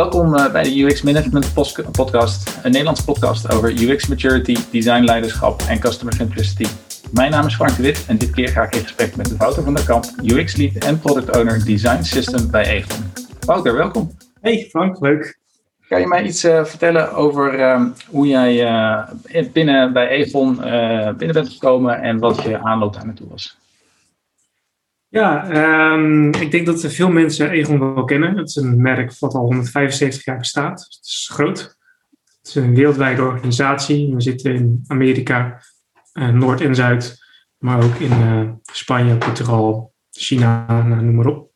Welkom eh, bij de UX Management Podcast, een Nederlandse podcast over UX maturity, design leiderschap en customer centricity. Mijn naam is Frank de Wit en dit keer ga ik in gesprek met Wouter van der Kamp, UX lead en product owner design system bij Egon. Wouter, welkom. Hey Frank, leuk. Kan je mij iets uh, vertellen over uh, hoe jij uh, binnen bij Egon binnen bent gekomen en wat je aanloop daar naartoe was? Ja, um, ik denk dat veel mensen Egon wel kennen. Het is een merk wat al 175 jaar bestaat. Het is groot. Het is een wereldwijde organisatie. We zitten in Amerika, Noord en Zuid, maar ook in Spanje, Portugal, China, nou, noem maar op.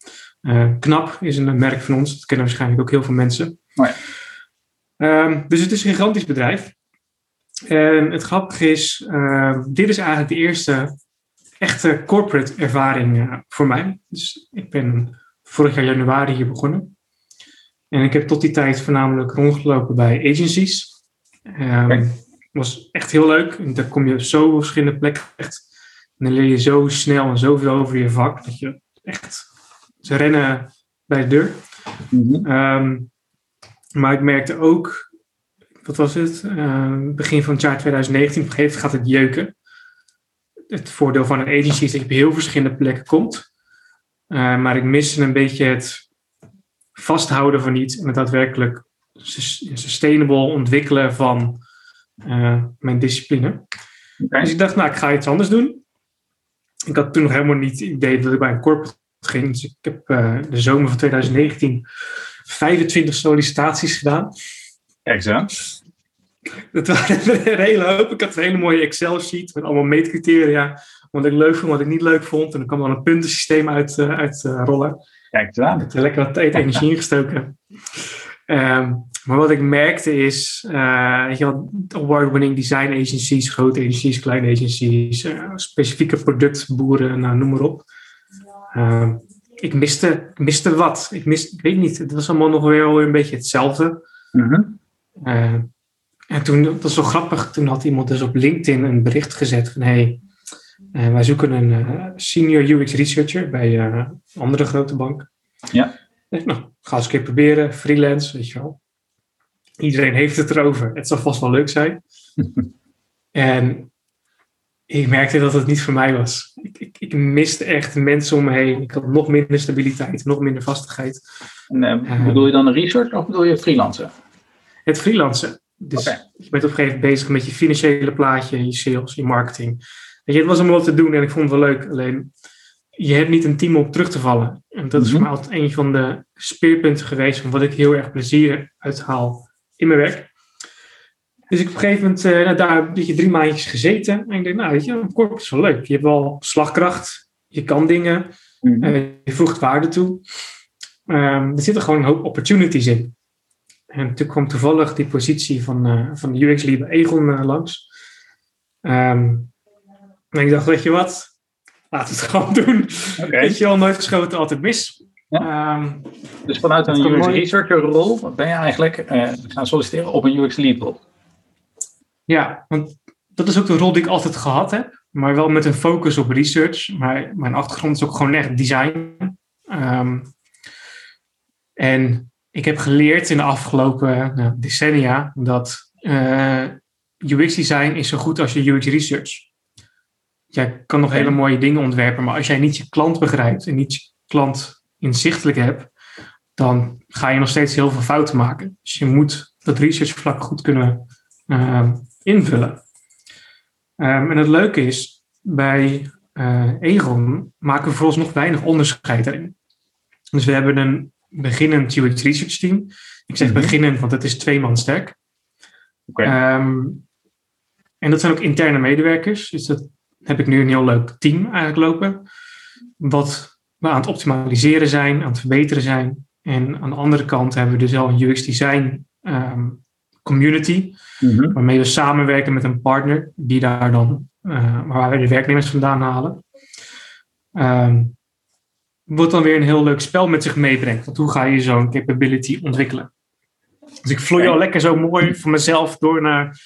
Knap is een merk van ons. Dat kennen waarschijnlijk ook heel veel mensen. Oh ja. Um, dus het is een gigantisch bedrijf. En het grappige is, uh, dit is eigenlijk de eerste echte corporate ervaring uh, voor mij. Dus ik ben vorig jaar januari hier begonnen. En ik heb tot die tijd voornamelijk rondgelopen bij agencies. Um, was echt heel leuk. En daar kom je op zo verschillende plekken echt. En dan leer je zo snel en zoveel over je vak. Dat je echt, ze rennen bij de deur. Mm -hmm. um, maar ik merkte ook, wat was het? Uh, begin van het jaar 2019, op een gegeven moment gaat het jeuken. Het voordeel van een agency is dat je op heel verschillende plekken komt. Uh, maar ik miste een beetje het vasthouden van iets en het daadwerkelijk sustainable ontwikkelen van uh, mijn discipline. Okay. Dus ik dacht, nou, ik ga iets anders doen. Ik had toen nog helemaal niet het idee dat ik bij een corporate ging. Dus ik heb de zomer van 2019 25 sollicitaties gedaan. Zo. Dat waren een hele hoop. Ik had een hele mooie Excel-sheet met allemaal meetcriteria. Wat ik leuk vond, wat ik niet leuk vond. En dan kwam dan een puntensysteem uit, uh, uit uh, rollen. Kijk zo. Ik heb er lekker wat tijd energie ingestoken. Um, maar wat ik merkte is, uh, weet je award-winning design agencies, grote agencies, kleine agencies, specifieke productboeren, nou, noem maar op. Um, ik miste, ik miste wat. Ik, mis, ik weet niet, het was allemaal nog weer een beetje hetzelfde. Mm -hmm. En toen, dat was zo grappig, toen had iemand dus op LinkedIn een bericht gezet van hey, uh, wij zoeken een uh, senior UX researcher bij een andere grote bank. Ja. Dus, nou, ga eens een keer proberen, freelance, weet je wel. Iedereen heeft het erover. Het zal vast wel leuk zijn. en ik merkte dat het niet voor mij was. Ik, ik, ik, miste echt mensen om me heen. Ik had nog minder stabiliteit, nog minder vastigheid. En, uh, bedoel je dan een research of bedoel je freelancen? Het freelancen. Dus okay. je bent op een gegeven moment bezig met je financiële plaatje, je sales, je marketing. Weet je, het was allemaal wat te doen en ik vond het wel leuk. Alleen, je hebt niet een team om terug te vallen. En dat is -hmm. voor mij altijd een van de speerpunten geweest van wat ik heel erg plezier uithaal in mijn werk. Dus ik op een gegeven moment uh, nou, daar een beetje drie maandjes gezeten. En ik denk, nou weet je, een corporate is wel leuk. Je hebt wel slagkracht, je kan dingen, mm -hmm. uh, je voegt waarde toe. Um, er zitten gewoon een hoop opportunities in. En toen kwam toevallig die positie van, uh, van de UX lead bij Egon langs. Um, en ik dacht, weet je wat, laat het gewoon doen. Okay. Weet je wel, nooit geschoten, altijd mis. Ja. Um, dus vanuit een UX researcher rol ben je eigenlijk gaan solliciteren op een UX lead rol. Ja, want dat is ook de rol die ik altijd gehad heb, maar wel met een focus op research. Maar mijn achtergrond is ook gewoon echt design. Um, en ik heb geleerd in de afgelopen nou, decennia dat uh, UX design is zo goed als je UX research. Jij kan nog hele mooie dingen ontwerpen, maar als jij niet je klant begrijpt en niet je klant inzichtelijk hebt, dan ga je nog steeds heel veel fouten maken. Dus je moet dat researchvlak goed kunnen uh, invullen. Um, en het leuke is, bij uh, Egon maken we vooralsnog weinig onderscheid erin. Dus we hebben een beginnend UX research team. Ik zeg mm -hmm. beginnend, want het is twee man sterk. Okay. Um, en dat zijn ook interne medewerkers. Dus dat heb ik nu een heel leuk team eigenlijk lopen. Wat we aan het optimaliseren zijn, aan het verbeteren zijn. En aan de andere kant hebben we dus al een UX design um, community, mm-hmm. waarmee we samenwerken met een partner die daar dan, uh, waar we de werknemers vandaan halen. Um, wat dan weer een heel leuk spel met zich meebrengt. Want hoe ga je zo'n capability ontwikkelen? Dus ik vloei al lekker zo mooi van mezelf door naar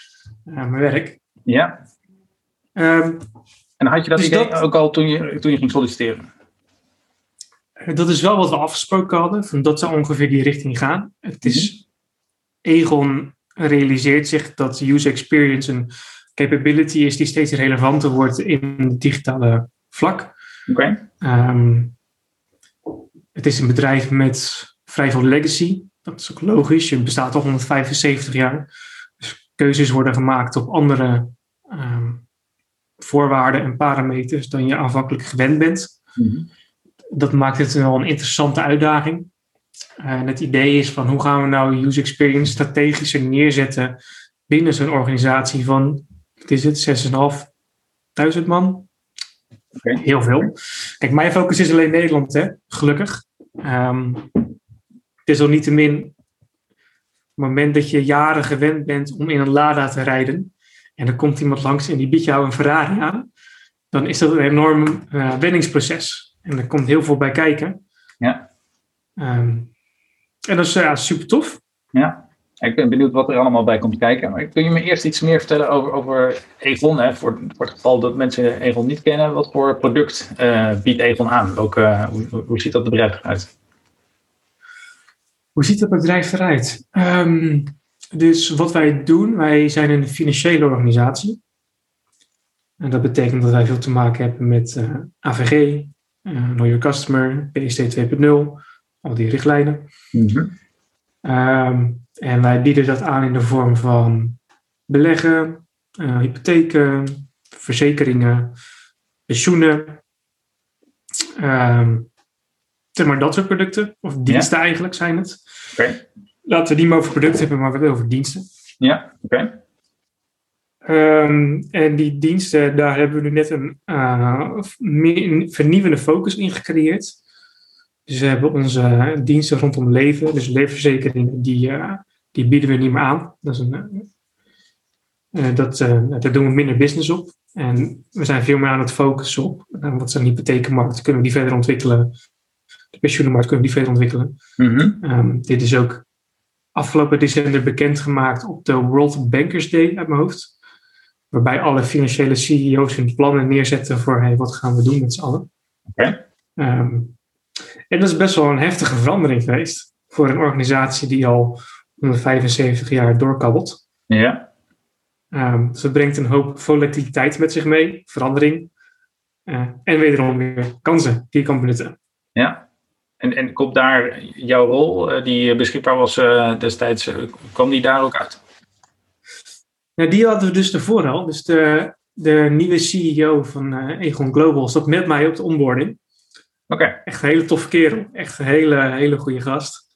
uh, mijn werk. Ja. Um, en had je dat dus idee dat, ook al toen je, toen je ging solliciteren? Dat is wel wat we afgesproken hadden, van dat zou ongeveer die richting gaan. Het is, Egon realiseert zich dat user experience een capability is die steeds relevanter wordt in het digitale vlak. Oké. Ehm, het is een bedrijf met vrij veel legacy. Dat is ook logisch. Je bestaat al 175 jaar. Dus keuzes worden gemaakt op andere ehm, voorwaarden en parameters dan je aanvankelijk gewend bent. Mhm. Dat maakt het wel een interessante uitdaging. En het idee is van hoe gaan we nou user experience strategischer neerzetten binnen zo'n organisatie van, wat is het, 6.500 man? Heel veel. Kijk, mijn focus is alleen Nederland, hè? gelukkig. Ehm, het is al niet te min het moment dat je jaren gewend bent om in een Lada te rijden. En er komt iemand langs en die biedt jou een Ferrari aan. Dan is dat een enorm eh, wenningsproces. En er komt heel veel bij kijken. Ja. Ehm, en dat is ja, super tof. Ja. Ik ben benieuwd wat er allemaal bij komt kijken. Maar kun je me eerst iets meer vertellen over, over Egon? Hè? Voor, voor het geval dat mensen Egon niet kennen. Wat voor product eh, biedt Egon aan? Welke, hoe, hoe ziet dat bedrijf eruit? Hoe ziet het bedrijf eruit? Ehm, dus wat wij doen, wij zijn een financiële organisatie. En dat betekent dat wij veel te maken hebben met eh, AVG, uh, Know Your Customer, PST 2.0, al die richtlijnen. Ehm, en wij bieden dat aan in de vorm van beleggen, eh, hypotheken, verzekeringen, pensioenen. Zeg maar dat soort producten, of diensten eigenlijk zijn het. Oké. Laten we niet meer over producten hebben, maar wel over diensten. Ja, oké. Ehm, en die diensten, daar hebben we nu net een, uh, een vernieuwende focus in gecreëerd. Dus we hebben onze diensten rondom leven, dus leefverzekeringen, die, uh, die bieden we niet meer aan. Dat, is een, uh, dat, daar doen we minder business op. En we zijn veel meer aan het focussen op wat zijn hypothekenmarkt, kunnen we die verder ontwikkelen. De pensioenenmarkt kunnen we die verder ontwikkelen. Mhm. Um, dit is ook afgelopen december bekendgemaakt op de World Bankers Day uit mijn hoofd. Waarbij alle financiële CEO's hun plannen neerzetten voor hey, wat gaan we doen met z'n allen. Oké. Um, en dat is best wel een heftige verandering geweest voor een organisatie die al 175 jaar doorkabbelt. Ja. Um, dus het brengt een hoop volatiliteit met zich mee, verandering. Uh, en wederom weer kansen die je kan benutten. Ja. En, en komt daar jouw rol, uh, die beschikbaar was uh, destijds, kwam die daar ook uit? Nou, die hadden we dus ervoor al. Dus de, de nieuwe CEO van uh, Egon Global zat met mij op de onboarding. Oké. Okay. Echt een hele toffe kerel. Echt een hele, hele goede gast.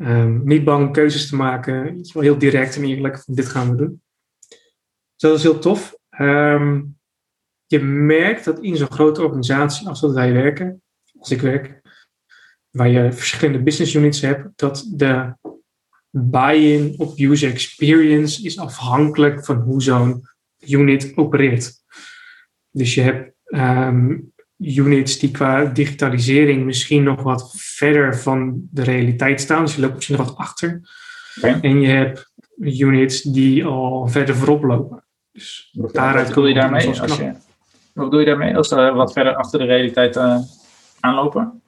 Um, niet bang om keuzes te maken. Wel heel direct en eerlijk. Dit gaan we doen. Dus dat is heel tof. Um, je merkt dat in zo'n grote organisatie als dat wij werken, als ik werk, waar je verschillende business units hebt, dat de buy-in op user experience is afhankelijk van hoe zo'n unit opereert. Dus je hebt um, units die qua digitalisering misschien nog wat verder van de realiteit staan, dus je loopt misschien nog wat achter. Okay. En je hebt units die al verder voorop lopen. Dus wat, daaruit wat bedoel je daarmee? Als je, wat bedoel je daarmee als ze wat verder achter de realiteit uh, aanlopen?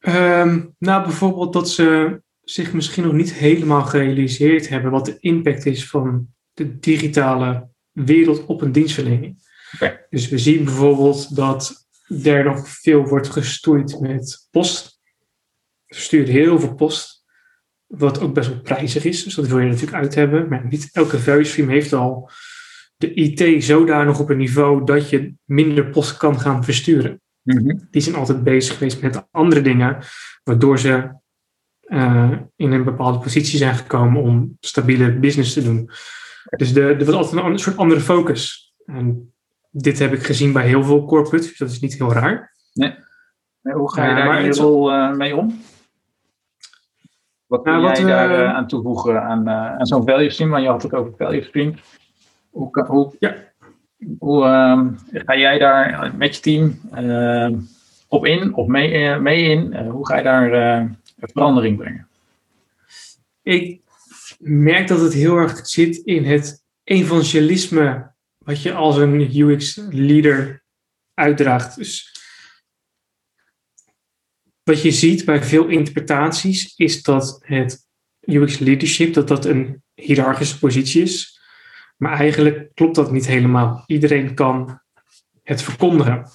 Um, nou, bijvoorbeeld dat ze zich misschien nog niet helemaal gerealiseerd hebben wat de impact is van de digitale wereld op een dienstverlening. Okay. Dus we zien bijvoorbeeld dat er nog veel wordt gestoeid met post. We sturen heel veel post, wat ook best wel prijzig is. Dus dat wil je natuurlijk uit hebben. Maar niet elke value stream heeft al de IT zodanig op een niveau dat je minder post kan gaan versturen. Mm -hmm. Die zijn altijd bezig geweest met andere dingen, waardoor ze uh, in een bepaalde positie zijn gekomen om stabiele business te doen. Dus er wordt altijd een soort andere focus. En dit heb ik gezien bij heel veel corporates, dus dat is niet heel raar. Nee. nee hoe ga je uh, daar in geval uh, mee om? Wat kun nou, jij daar uh, aan toevoegen aan, aan zo'n value stream? Want je had het over value stream. Hoe, hoe, ja. hoe ga jij daar met je team op in of mee, mee in? hoe ga je daar verandering brengen? Ik merk dat het heel erg zit in het evangelisme wat je als een UX-leader uitdraagt. Dus wat je ziet bij veel interpretaties is dat het UX leadership dat dat een hiërarchische positie is. Maar eigenlijk klopt dat niet helemaal. Iedereen kan het verkondigen.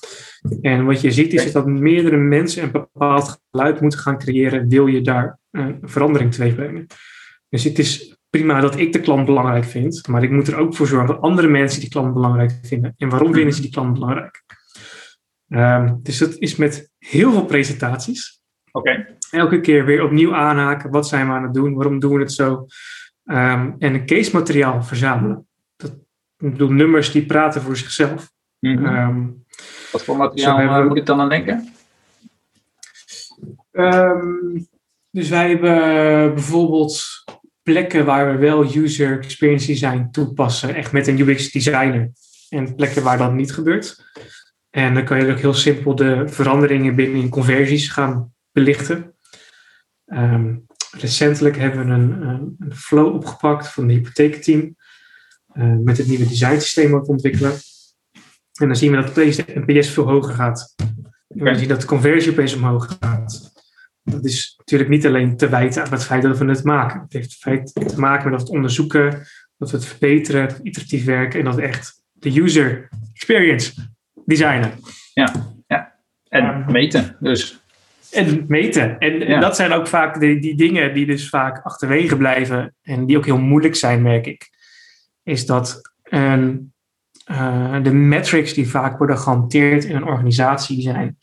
En wat je ziet is dat meerdere mensen een bepaald geluid moeten gaan creëren, wil je daar een verandering teweeg brengen. Dus het is prima dat ik de klant belangrijk vind, maar ik moet er ook voor zorgen dat andere mensen die klant belangrijk vinden. En waarom vinden ze die klant belangrijk? Ehm, dus dat is met heel veel presentaties. Oké. Elke keer weer opnieuw aanhaken. Wat zijn we aan het doen? Waarom doen we het zo? Um, en een case materiaal verzamelen. Dat, ik bedoel, nummers die praten voor zichzelf. Ehm, Wat voor materiaal hebben moet ik dan aan denken? Ehm, dus wij hebben bijvoorbeeld plekken waar we wel user experience design toepassen, echt met een UX designer. En plekken waar dat niet gebeurt. En dan kan je ook heel simpel de veranderingen binnen conversies gaan belichten. Ehm, recentelijk hebben we een, een, flow opgepakt van de hypotheekteam. eh, met het nieuwe designsysteem wat we ontwikkelen. En dan zien we dat opeens de NPS veel hoger gaat. En we zien dat de conversie opeens omhoog gaat. Dat is natuurlijk niet alleen te wijten aan het feit dat we het maken. Het heeft feit te maken met dat het onderzoeken, dat we het verbeteren, dat we iteratief werken en dat we echt de user experience designen. En Ja. meten. Dus En meten. En, en Ja. dat zijn ook vaak de, die dingen die dus vaak achterwege blijven en die ook heel moeilijk zijn, merk ik. Is dat eh, de metrics die vaak worden gehanteerd in een organisatie die zijn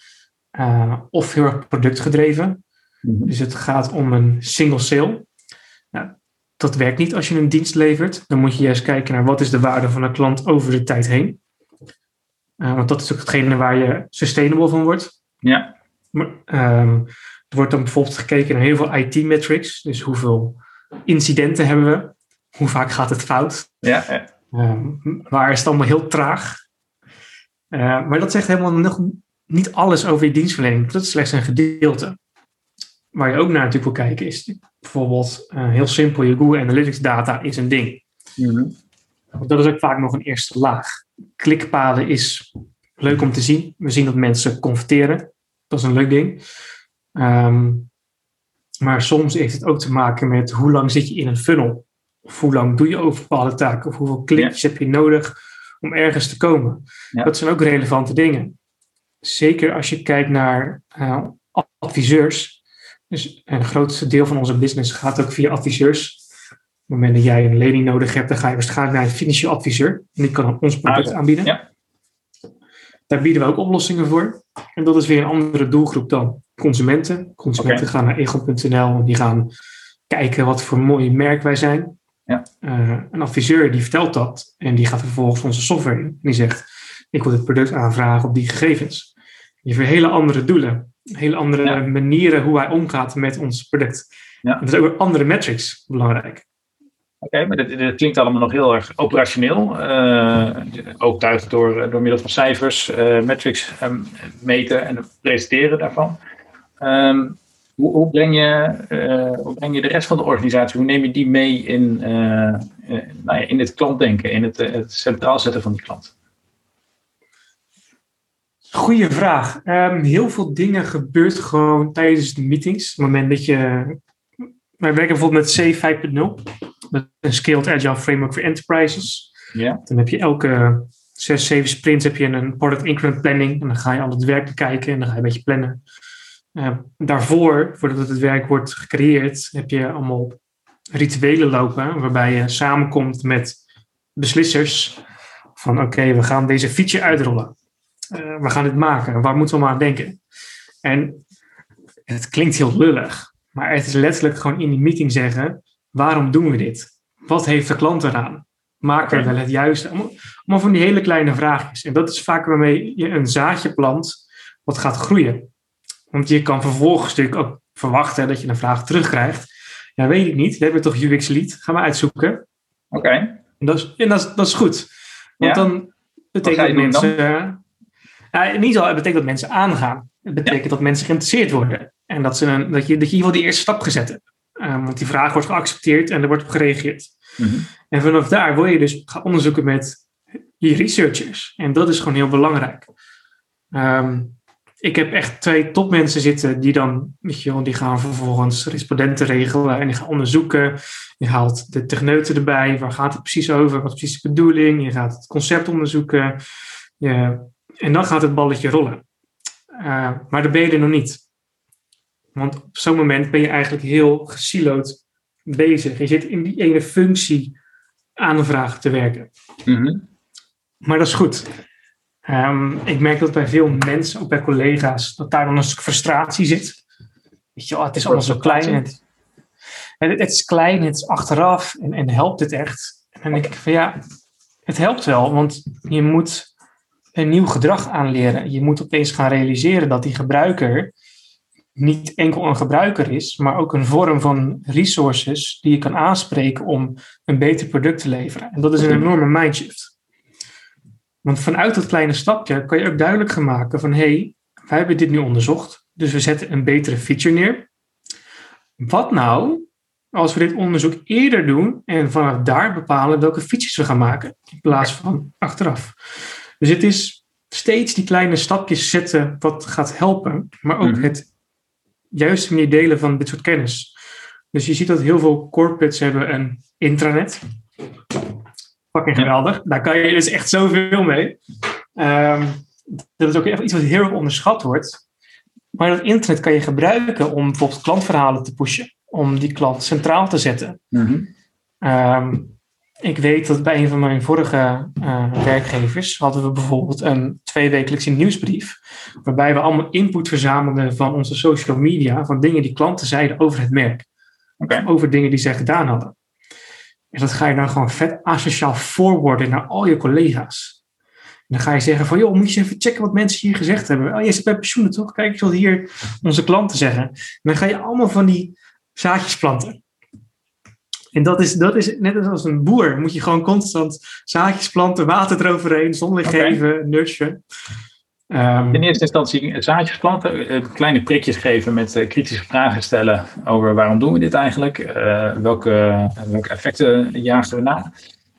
eh, of heel erg productgedreven. Dus het gaat om een single sale. Nou, dat werkt niet als je een dienst levert. Dan moet je juist kijken naar wat is de waarde van een klant over de tijd heen. Eh, want dat is ook hetgene waar je sustainable van wordt. ja, Maar, ehm, er wordt dan bijvoorbeeld gekeken naar heel veel IT-metrics. Dus hoeveel incidenten hebben we? Hoe vaak gaat het fout? ja, ja. Ehm, waar is het allemaal heel traag? Eh, maar dat zegt helemaal nog niet alles over je dienstverlening. Dat is slechts een gedeelte. Waar je ook naar natuurlijk wil kijken is bijvoorbeeld eh, heel simpel, je Google Analytics data is een ding. Mhm. Dat is ook vaak nog een eerste laag. Klikpaden is leuk om te zien. We zien dat mensen converteren. Dat is een leuk ding. Ehm, maar soms heeft het ook te maken met hoe lang zit je in een funnel. Of hoe lang doe je over bepaalde taken. Of hoeveel klikjes heb je nodig om ergens te komen. Ja. Dat zijn ook relevante dingen. Zeker als je kijkt naar eh, adviseurs. Dus een grootste deel van onze business gaat ook via adviseurs. Op het moment dat jij een lening nodig hebt, dan ga je waarschijnlijk naar een financieel adviseur. En die kan dan ons product Ah, aanbieden. Ja. Daar bieden we ook oplossingen voor. En dat is weer een andere doelgroep dan consumenten. Consumenten gaan naar egon.nl en die gaan kijken wat voor mooi merk wij zijn. Ja. Eh, een adviseur die vertelt dat en die gaat vervolgens onze software in. En die zegt, ik wil dit product aanvragen op die gegevens. Je hebt weer hele andere doelen. Hele andere Ja. manieren hoe hij omgaat met ons product. Ja. En dat is ook weer andere metrics belangrijk. Oké, maar dit, dit klinkt allemaal nog heel erg operationeel. eh ook duidelijk door, door middel van cijfers, eh, metrics ehm, meten en presenteren daarvan. Ehm, hoe, hoe, breng je, eh, hoe breng je de rest van de organisatie, hoe neem je die mee in, eh, eh, nou ja, in het klantdenken, in het, eh, het centraal zetten van die klant? Goeie vraag. Ehm, heel veel dingen gebeurt gewoon tijdens de meetings. Op het moment dat je... Wij werken bijvoorbeeld met C5.0. Dat is een Scaled Agile Framework voor Enterprises. Ja, Dan heb je elke zes, zeven sprints heb je een product increment planning. En dan ga je al het werk bekijken en dan ga je een beetje plannen. Eh, daarvoor, voordat het werk wordt gecreëerd, heb je allemaal rituelen lopen. Waarbij je samenkomt met beslissers. Van oké, we gaan deze feature uitrollen. Eh, we gaan dit maken. Waar moeten we maar aan denken? En het klinkt heel lullig. Maar het is letterlijk gewoon in die meeting zeggen. Waarom doen we dit? Wat heeft de klant eraan? Maken we wel het juiste? Allemaal, van die hele kleine vraagjes. En dat is vaak waarmee je een zaadje plant wat gaat groeien. Want je kan vervolgens natuurlijk ook verwachten dat je een vraag terugkrijgt. Ja, weet ik niet. We hebben toch UX Lead? Gaan we uitzoeken. oké. En dat is, en dat is, dat is goed. Want Ja. dan betekent ga doen dan? Niet al, het betekent dat mensen aangaan. Het betekent dat mensen geïnteresseerd worden. En dat, ze een, dat, je, dat je in ieder geval die eerste stap gezet hebt. Um, want die vraag wordt geaccepteerd en er wordt op gereageerd. Mhm. En vanaf daar wil je dus gaan onderzoeken met je researchers. En dat is gewoon heel belangrijk. Um, ik heb echt twee topmensen zitten die dan, weet je wel, die gaan vervolgens respondenten regelen en die gaan onderzoeken. Je haalt de techneuten erbij. Waar gaat het precies over? Wat is precies de bedoeling? Je gaat het concept onderzoeken. Je, en dan gaat het balletje rollen. Uh, maar dan ben je er nog niet. Want op zo'n moment ben je eigenlijk heel gesiloed bezig. Je zit in die ene functie aan een vraag te werken. Mm Maar dat is goed. Um, ik merk dat bij veel mensen, ook bij collega's, dat daar dan een frustratie zit. Weet je, oh, het is allemaal zo klein. Het, het, het, is klein, het is achteraf en, en helpt het echt? En dan denk ik van ja, het helpt wel, want je moet een nieuw gedrag aanleren. Je moet opeens gaan realiseren dat die gebruiker niet enkel een gebruiker is, maar ook een vorm van resources die je kan aanspreken om een beter product te leveren. En dat is een enorme mindshift. Want vanuit dat kleine stapje kan je ook duidelijk gaan maken van hé, hey, wij hebben dit nu onderzocht, dus we zetten een betere feature neer. Wat nou als we dit onderzoek eerder doen en vanaf daar bepalen welke features we gaan maken, in plaats van achteraf. Dus het is steeds die kleine stapjes zetten wat gaat helpen, maar ook mhm. het juiste manier delen van dit soort kennis. Dus je ziet dat heel veel corporates hebben een intranet fucking geweldig. Daar kan je dus echt zoveel mee. Um, dat is ook echt iets wat heel erg onderschat wordt. Maar dat internet kan je gebruiken om bijvoorbeeld klantverhalen te pushen. Om die klant centraal te zetten. Mhm. Ehm, ik weet dat bij een van mijn vorige uh, werkgevers hadden we bijvoorbeeld een tweewekelijkse nieuwsbrief. Waarbij we allemaal input verzamelden van onze social media. Van dingen die klanten zeiden over het merk. Over dingen die zij gedaan hadden. En dat ga je dan gewoon vet asociaal forwarden naar al je collega's. En dan ga je zeggen van, joh, moet je eens even checken wat mensen hier gezegd hebben. Oh, je zit bij pensioenen toch? Kijk eens wat hier onze klanten zeggen. En dan ga je allemaal van die zaadjes planten. En dat is, dat is net als een boer. Moet je gewoon constant zaadjes planten, water eroverheen, zonlicht okay. geven, nursen. Um, in eerste instantie zaadjes planten, eh, kleine prikjes geven met uh, kritische vragen stellen over waarom doen we dit eigenlijk, uh, welke, welke effecten jagen we na.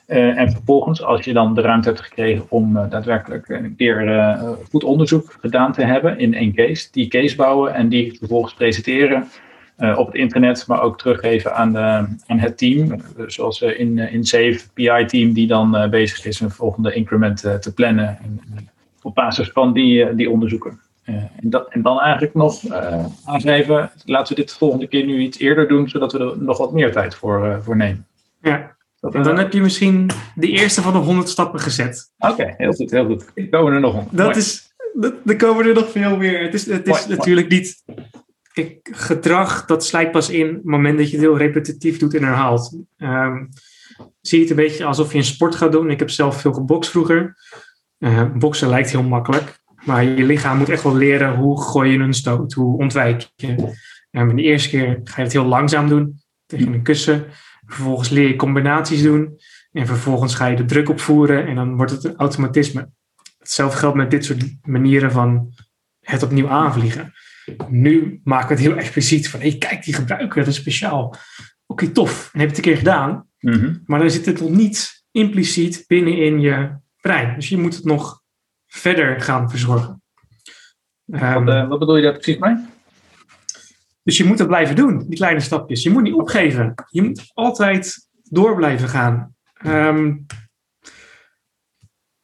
en vervolgens, als je dan de ruimte hebt gekregen om daadwerkelijk een keer goed onderzoek gedaan te hebben in één case, die case bouwen en die vervolgens presenteren op het internet, maar ook teruggeven aan, de, aan het team, zoals in, in Save, PI-team, die dan bezig is een volgende increment te plannen. En, op basis van die, eh, die onderzoeken. Uh, en, dat, en dan eigenlijk nog uh, aangeven, laten we dit de volgende keer nu iets eerder doen, zodat we er nog wat meer tijd voor, uh, voor nemen. Ja, en dan heb je misschien de eerste van de 100 stappen gezet. Oké, heel goed, heel goed. Er komen er nog 100. Dat is, er komen er nog veel meer. Het is, het is natuurlijk niet. Kijk, gedrag dat slijt pas in het moment dat je het heel repetitief doet en herhaalt. Um, zie je het een beetje alsof je een sport gaat doen. Ik heb zelf veel gebokst vroeger. Uh, boksen lijkt heel makkelijk, maar je lichaam moet echt wel leren hoe gooi je een stoot, hoe ontwijk je. En de eerste keer ga je het heel langzaam doen, tegen een kussen. Vervolgens leer je combinaties doen. En vervolgens ga je de druk opvoeren en dan wordt het een automatisme. Hetzelfde geldt met dit soort manieren van het opnieuw aanvliegen. Nu maken we het heel expliciet van, hey, kijk die gebruiker, dat is speciaal. Oké, tof. En heb je het een keer gedaan. Mhm. Maar dan zit het nog niet impliciet binnenin je brein. Dus je moet het nog verder gaan verzorgen. wat, ehm, uh, wat, bedoel je daar precies mee? Dus je moet het blijven doen, die kleine stapjes. Je moet niet opgeven. Je moet altijd door blijven gaan. Um,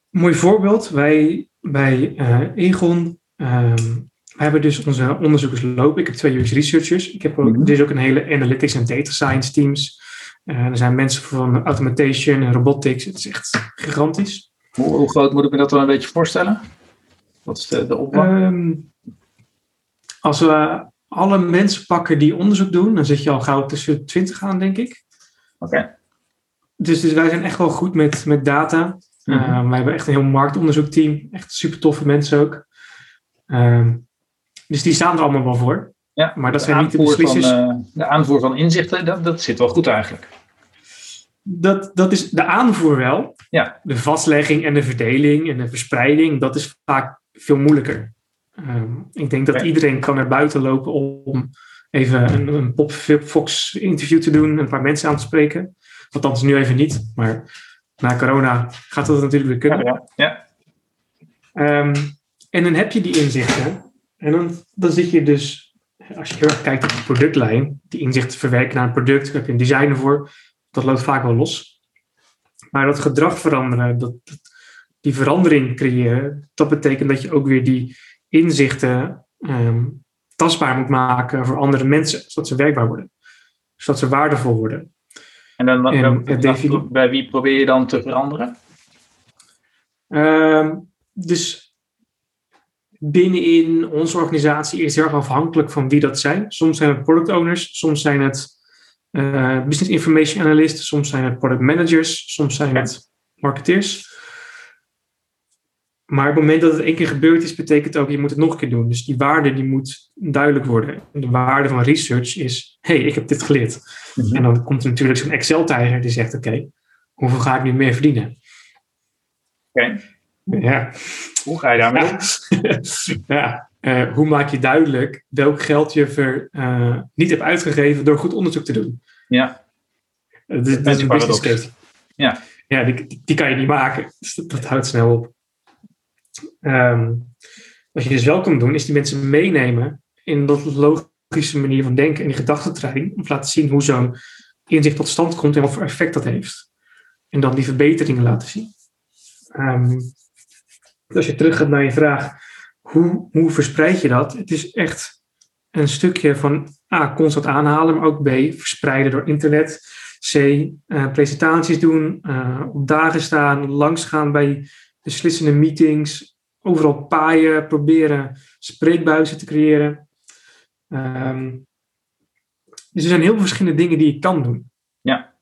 mooi voorbeeld. Wij bij uh, Egon um, we hebben dus onze onderzoekers lopen. Ik heb twee UX researchers. Ik heb ook, mm -hmm. ook een hele analytics en data science teams. Uh, er zijn mensen van automation en robotics. Het is echt gigantisch. Hoe, groot moet ik me dat dan een beetje voorstellen? Wat is de, de opbouw? Ehm, als we alle mensen pakken die onderzoek doen, dan zit je al gauw tussen 20 aan, denk ik. Oké. Dus, dus wij zijn echt wel goed met, met data. Mm -hmm. wij hebben echt een heel marktonderzoekteam. Echt super toffe mensen ook. Uh, dus die staan er allemaal wel voor. Ja, maar dat zijn niet de beslissers. Van, uh, de aanvoer van inzichten, dat, dat zit wel goed eigenlijk dat, dat is de aanvoer wel. Ja. De vastlegging en de verdeling en de verspreiding, dat is vaak veel moeilijker. Um, ik denk dat iedereen kan er buiten lopen om even een, een Pop Fox interview te doen, een paar mensen aan te spreken. Althans, nu even niet, maar na corona gaat dat natuurlijk weer kunnen. Ja, ja. Um, en dan heb je die inzichten. En dan, dan zit je dus, als je heel erg kijkt naar de productlijn, die inzichten verwerken naar een product, daar heb je een designer voor, dat loopt vaak wel los. Maar dat gedrag veranderen, dat, die verandering creëren, dat betekent dat je ook weer die inzichten ehm, tastbaar moet maken voor andere mensen, zodat ze werkbaar worden, zodat ze waardevol worden. En dan, en, bij wie probeer je dan te veranderen? Ehm, dus binnenin onze organisatie is het heel erg afhankelijk van wie dat zijn. Soms zijn het product owners, soms zijn het uh, business information analysts, soms zijn het product managers, soms zijn het marketeers. Maar op het moment dat het één keer gebeurd is, betekent ook, je moet het nog een keer doen. Dus die waarde die moet duidelijk worden. De waarde van research is, hé, hey, ik heb dit geleerd. Mhm. En dan komt er natuurlijk zo'n Excel-tijger die zegt, oké, hoeveel ga ik nu meer verdienen? Oké. Ja. Hoe ga je daarmee om? ja, uh, hoe maak je duidelijk welk geld je ver, uh, niet hebt uitgegeven door goed onderzoek te doen? Ja. Uh, dat, is een business case. Ja. Ja, die, die kan je niet maken. Dus dat, dat houdt snel op. Um, wat je dus wel kan doen, is die mensen meenemen in dat logische manier van denken en die gedachtentrein. Om te laten zien hoe zo'n inzicht tot stand komt en wat voor effect dat heeft. En dan die verbeteringen laten zien. Um, als je terug gaat naar je vraag, hoe, hoe verspreid je dat? Het is echt een stukje van A, constant aanhalen, maar ook B, verspreiden door internet. C, uh, presentaties doen, uh, op dagen staan, langsgaan bij beslissende meetings, overal paaien, proberen spreekbuizen te creëren. Um, dus er zijn heel veel verschillende dingen die je kan doen. Ja.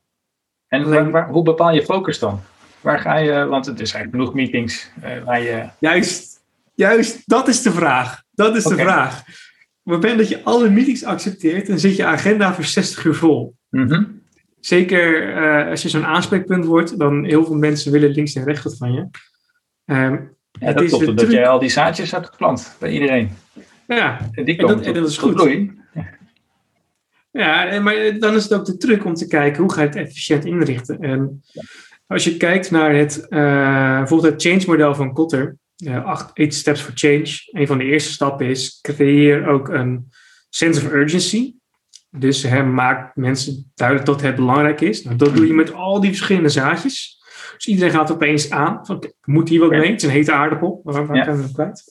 En waar, hoe bepaal je focus dan? Waar ga je, want het is eigenlijk genoeg meetings uh, waar je... Juist, juist, dat is de vraag. Dat is de vraag. Op het moment dat je alle meetings accepteert, dan zit je agenda voor 60 uur vol. Mm Zeker uh, als je zo'n aanspreekpunt wordt, dan heel veel mensen willen links en rechts van je. Um, ja, dat klopt, dat jij al die zaadjes hebt geplant bij iedereen. Ja, en, die en dat, en dat is goed. Ja, maar dan is het ook de truc om te kijken hoe ga je het efficiënt inrichten. En als je kijkt naar het, uh, bijvoorbeeld het change model van Kotter, uh, acht, eight steps for change. Een van de eerste stappen is creëer ook een sense of urgency. Dus hè, maak mensen duidelijk dat het belangrijk is. Nou, dat doe je met al die verschillende zaadjes. Dus iedereen gaat opeens aan. Van, moet hier wat mee? Het is een hete aardappel. Waar, ik kwijt?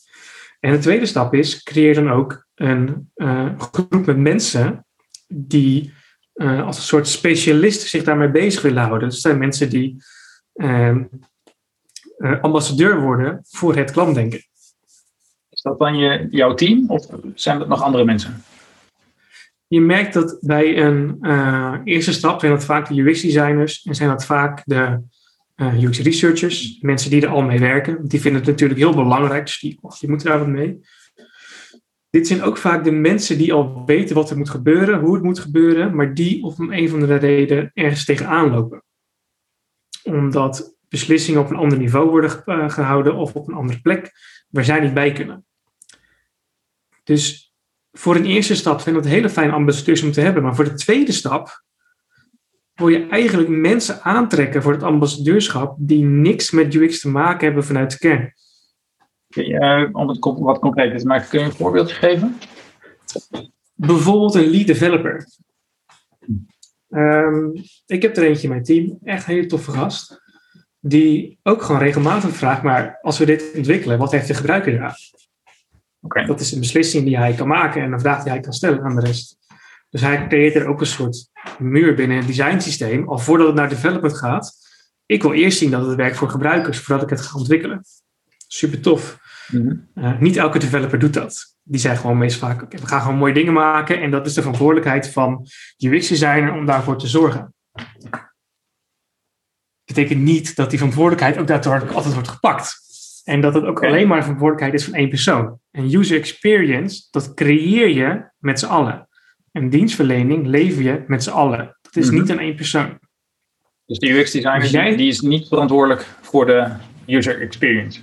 En de tweede stap is, creëer dan ook een uh, groep met mensen die uh, als een soort specialist zich daarmee bezig willen houden. Dat zijn mensen die uh, ambassadeur worden voor het klantdenken. Is dat dan je, jouw team of zijn dat nog andere mensen? Je merkt dat bij een eerste stap zijn dat vaak de UX-designers en zijn dat vaak de uh, UX researchers, mensen die er al mee werken. Die vinden het natuurlijk heel belangrijk, dus die, oh, die moeten daar wat mee. Dit zijn ook vaak de mensen die al weten wat er moet gebeuren, hoe het moet gebeuren, maar die om een of andere reden ergens tegenaan lopen. Omdat beslissingen op een ander niveau worden uh, gehouden of op een andere plek waar zij niet bij kunnen. Dus voor een eerste stap zijn dat hele fijne ambassadeurs om te hebben, maar voor de tweede stap wil je eigenlijk mensen aantrekken voor het ambassadeurschap die niks met UX te maken hebben vanuit de kern. Uh, om het wat concreet te maken, kun je een voorbeeld geven? Bijvoorbeeld een lead developer. Um, ik heb er eentje in mijn team, echt een hele toffe gast, die ook gewoon regelmatig vraagt, maar als we dit ontwikkelen, wat heeft de gebruiker eraan? Okay. Dat is een beslissing die hij kan maken en een vraag die hij kan stellen aan de rest. Dus hij creëert er ook een soort muur binnen het design systeem, al voordat het naar development gaat. Ik wil eerst zien dat het werkt voor gebruikers, voordat ik het ga ontwikkelen. Super tof. Mhm. uh, niet elke developer doet dat. Die zeggen gewoon meest vaak, okay, we gaan gewoon mooie dingen maken en dat is de verantwoordelijkheid van de UX-designer om daarvoor te zorgen. Dat betekent niet dat die verantwoordelijkheid ook daadwerkelijk altijd wordt gepakt. En dat het ook alleen maar een verantwoordelijkheid is van één persoon. En user experience, dat creëer je met z'n allen. En dienstverlening lever je met z'n allen. Dat is niet aan één persoon. Dus de UX-designer jij... die is niet verantwoordelijk voor de user experience?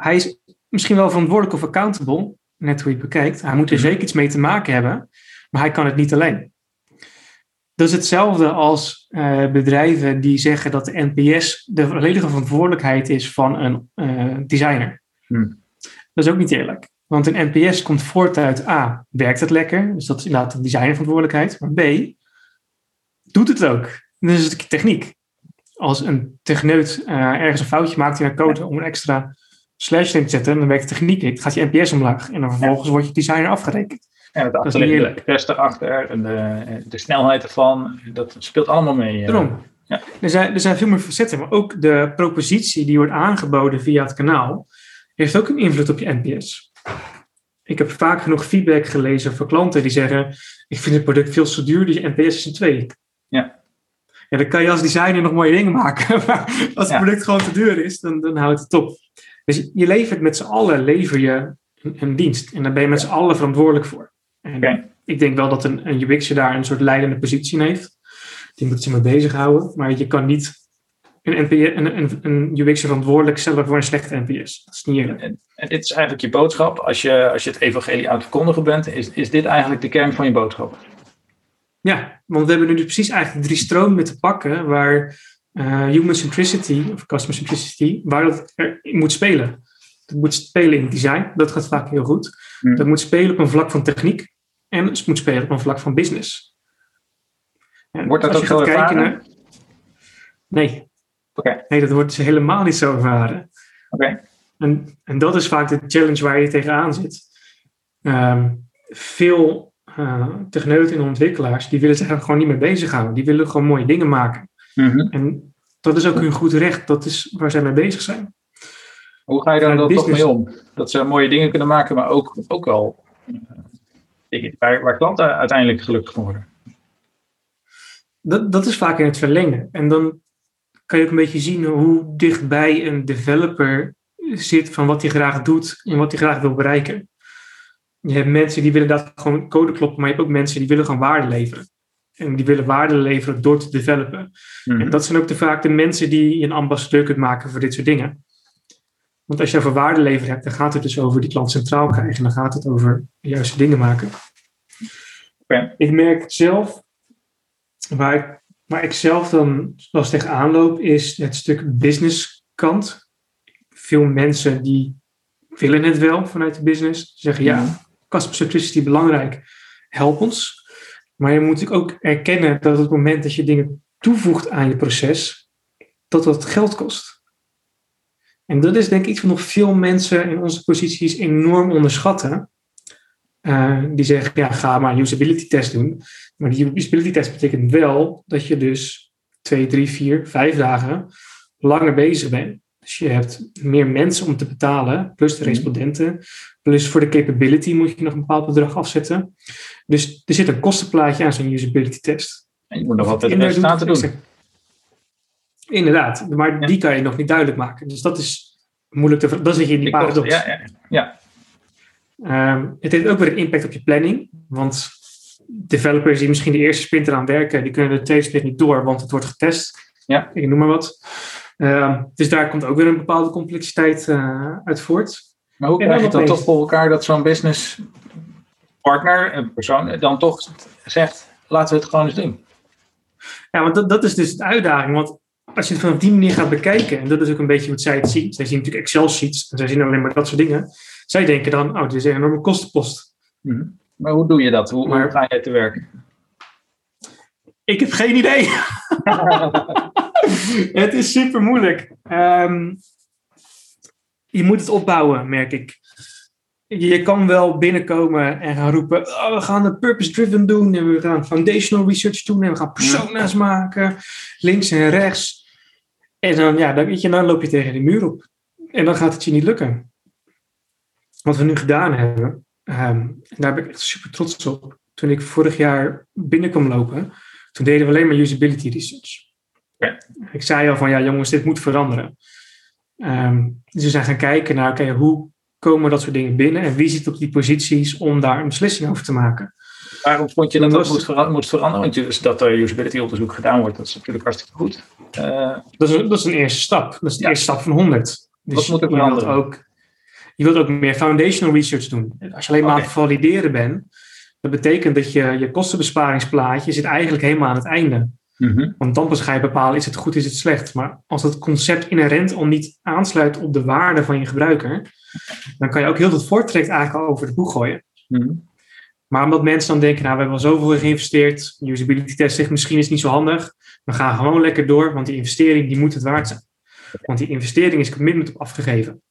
Hij is misschien wel verantwoordelijk of accountable, net hoe je het bekijkt. Hij moet er zeker iets mee te maken hebben, maar hij kan het niet alleen. Dat is hetzelfde als uh, bedrijven die zeggen dat de NPS de volledige verantwoordelijkheid is van een uh, designer. Hmm. Dat is ook niet eerlijk. Want een NPS komt voort uit A, werkt het lekker? Dus dat is inderdaad de designverantwoordelijkheid. Maar B, doet het ook? Dat is het techniek. Als een techneut uh, ergens een foutje maakt in een code om een extra slash te zetten, dan werkt de techniek niet. gaat je NPS omlaag. En dan vervolgens wordt je designer afgerekend. En het dat is eerlijk. De test erachter en de, de snelheid ervan, dat speelt allemaal mee. Daarom. Ja. Er, zijn, er zijn veel meer facetten, maar ook de propositie die wordt aangeboden via het kanaal, heeft ook een invloed op je NPS. Ik heb vaak genoeg feedback gelezen van klanten die zeggen: Ik vind het product veel te duur, dus je NPS is een 2. Ja. Ja, dan kan je als designer nog mooie dingen maken. Maar als het product gewoon te duur is, dan, dan houdt het op. Dus je levert met z'n allen lever je een, een, dienst. En daar ben je met z'n allen verantwoordelijk voor. En ik denk wel dat een, een UX'er daar een soort leidende positie in heeft. Die moet zich mee bezighouden. Maar je kan niet een, NPS, een, een, een UX'er verantwoordelijk stellen voor een slechte NPS. Dat is niet eerlijk. En, en, dit is eigenlijk je boodschap. Als je, als je het evangelie aan het verkondigen bent, is, is dit eigenlijk de kern van je boodschap? Ja, want we hebben nu dus precies eigenlijk drie stromen te pakken waar human centricity of customer centricity, waar dat er moet spelen. Dat moet spelen in design, dat gaat vaak heel goed. Hmm. Dat moet spelen op een vlak van techniek en het moet spelen op een vlak van business. wordt dat ook zo ervaren? Naar... Nee. Okay. Nee, dat wordt dus helemaal niet zo ervaren. En, en dat is vaak de challenge waar je tegenaan zit. Um, veel uh, techneuten en ontwikkelaars, die willen zich gewoon niet mee bezighouden. Die willen gewoon mooie dingen maken. Mhm. En dat is ook hun goed recht. Dat is waar zij mee bezig zijn. Hoe ga je daar dan toch mee om? Dat ze mooie dingen kunnen maken, maar ook, ook wel uh, waar, waar klanten uiteindelijk gelukkig van worden. Dat, dat is vaak in het verlengen. En dan kan je ook een beetje zien hoe dichtbij een developer zit van wat hij graag doet en wat hij graag wil bereiken. Je hebt mensen die willen dat gewoon code kloppen, maar je hebt ook mensen die willen gewoon waarde leveren. En die willen waarde leveren door te developen. Mhm. En dat zijn ook de, vaak de mensen die je een ambassadeur kunt maken voor dit soort dingen. Want als je over waarde leveren hebt, dan gaat het dus over die klant centraal krijgen. En dan gaat het over de juiste dingen maken. Ik merk zelf, waar ik, waar ik zelf dan als tegenaan loop, is het stuk business kant. Veel mensen die willen het wel vanuit de business. Zeggen ja, mhm. customer centricity belangrijk, help ons. Maar je moet ook erkennen dat op het moment dat je dingen toevoegt aan je proces, dat dat geld kost. En dat is denk ik iets wat nog veel mensen in onze posities enorm onderschatten. Uh, die zeggen, ja, ga maar een usability test doen. Maar die usability test betekent wel dat je dus twee, drie, vier, vijf dagen langer bezig bent. Dus je hebt meer mensen om te betalen, plus de mhm. respondenten. Plus voor de capability moet je nog een bepaald bedrag afzetten. Dus er zit een kostenplaatje aan zo'n usability test. En je moet nog altijd resultaten doen. Inderdaad, maar die kan je nog niet duidelijk maken. Dus dat is moeilijk te... Dat zit je in die paradox. Ja, ja, ja. Um, het heeft ook weer een impact op je planning. Want developers die misschien de eerste sprint eraan werken, die kunnen de tweede sprint niet door, want het wordt getest. Ja. Ik noem maar wat. Uh, dus daar komt ook weer een bepaalde complexiteit uh, uit voort. Maar hoe krijg je dan toch voor elkaar dat zo'n business partner, een persoon, dan toch zegt, laten we het gewoon eens doen? Ja, want dat, dat is dus de uitdaging. Want als je het vanaf die manier gaat bekijken, en dat is ook een beetje wat zij het zien. Zij zien natuurlijk Excel-sheets, en zij zien alleen maar dat soort dingen. Zij denken dan, oh, dit is een enorme kostenpost. Mhm. Maar hoe doe je dat? Hoe, maar, hoe ga jij te werk? Ik heb geen idee. het is super moeilijk. Um, je moet het opbouwen, merk ik. Je kan wel binnenkomen en gaan roepen: oh, we gaan de purpose-driven doen en we gaan foundational research doen en we gaan persona's maken, links en rechts. En dan, ja, dan, weet je, dan loop je tegen de muur op. En dan gaat het je niet lukken. Wat we nu gedaan hebben, um, en daar ben ik echt super trots op. Toen ik vorig jaar binnen kwam lopen, toen deden we alleen maar usability research. Ja. Ik zei al van ja, jongens, dit moet veranderen. Um, dus we zijn gaan kijken naar, oké, hoe komen dat soort dingen binnen en wie zit op die posities om daar een beslissing over te maken. Waarom vond je dat dat, moet, veranderen, moet veranderen? Want dus dat er usability onderzoek gedaan wordt, dat is natuurlijk hartstikke goed. Uh, dat, is, dat is een eerste stap. Dat is de eerste stap van 100. Dus Wat moet er veranderen? Je wilt, ook, je wilt ook meer foundational research doen. Als je alleen maar aan het valideren bent, dat betekent dat je je kostenbesparingsplaatje zit eigenlijk helemaal aan het einde. Mm Want dan pas ga je bepalen, is het goed, is het slecht. Maar als het concept inherent al niet aansluit op de waarde van je gebruiker, dan kan je ook heel veel voortrekt eigenlijk over het boek gooien. Mhm. Maar omdat mensen dan denken, nou, we hebben al zoveel geïnvesteerd, usability test zegt misschien is niet zo handig, we gaan gewoon lekker door, want die investering die moet het waard zijn. Want die investering is commitment op afgegeven.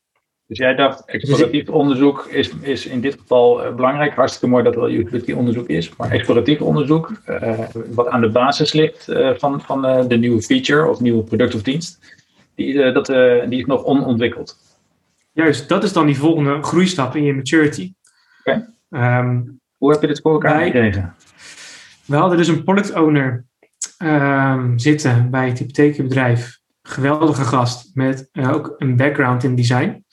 Dus jij dacht, exploratief onderzoek is, is in dit geval uh, belangrijk. Hartstikke mooi dat er wel usability onderzoek is. Maar exploratief onderzoek, uh, wat aan de basis ligt uh, van, van de nieuwe feature of nieuwe product of dienst, die, dat, die is nog onontwikkeld. Juist, dat is dan die volgende groeistap in je maturity. Okay. Um, Hoe heb je dit voor elkaar gekregen? We hadden dus een product owner um, zitten bij het hypotheekbedrijf. Geweldige gast met ook een background in design.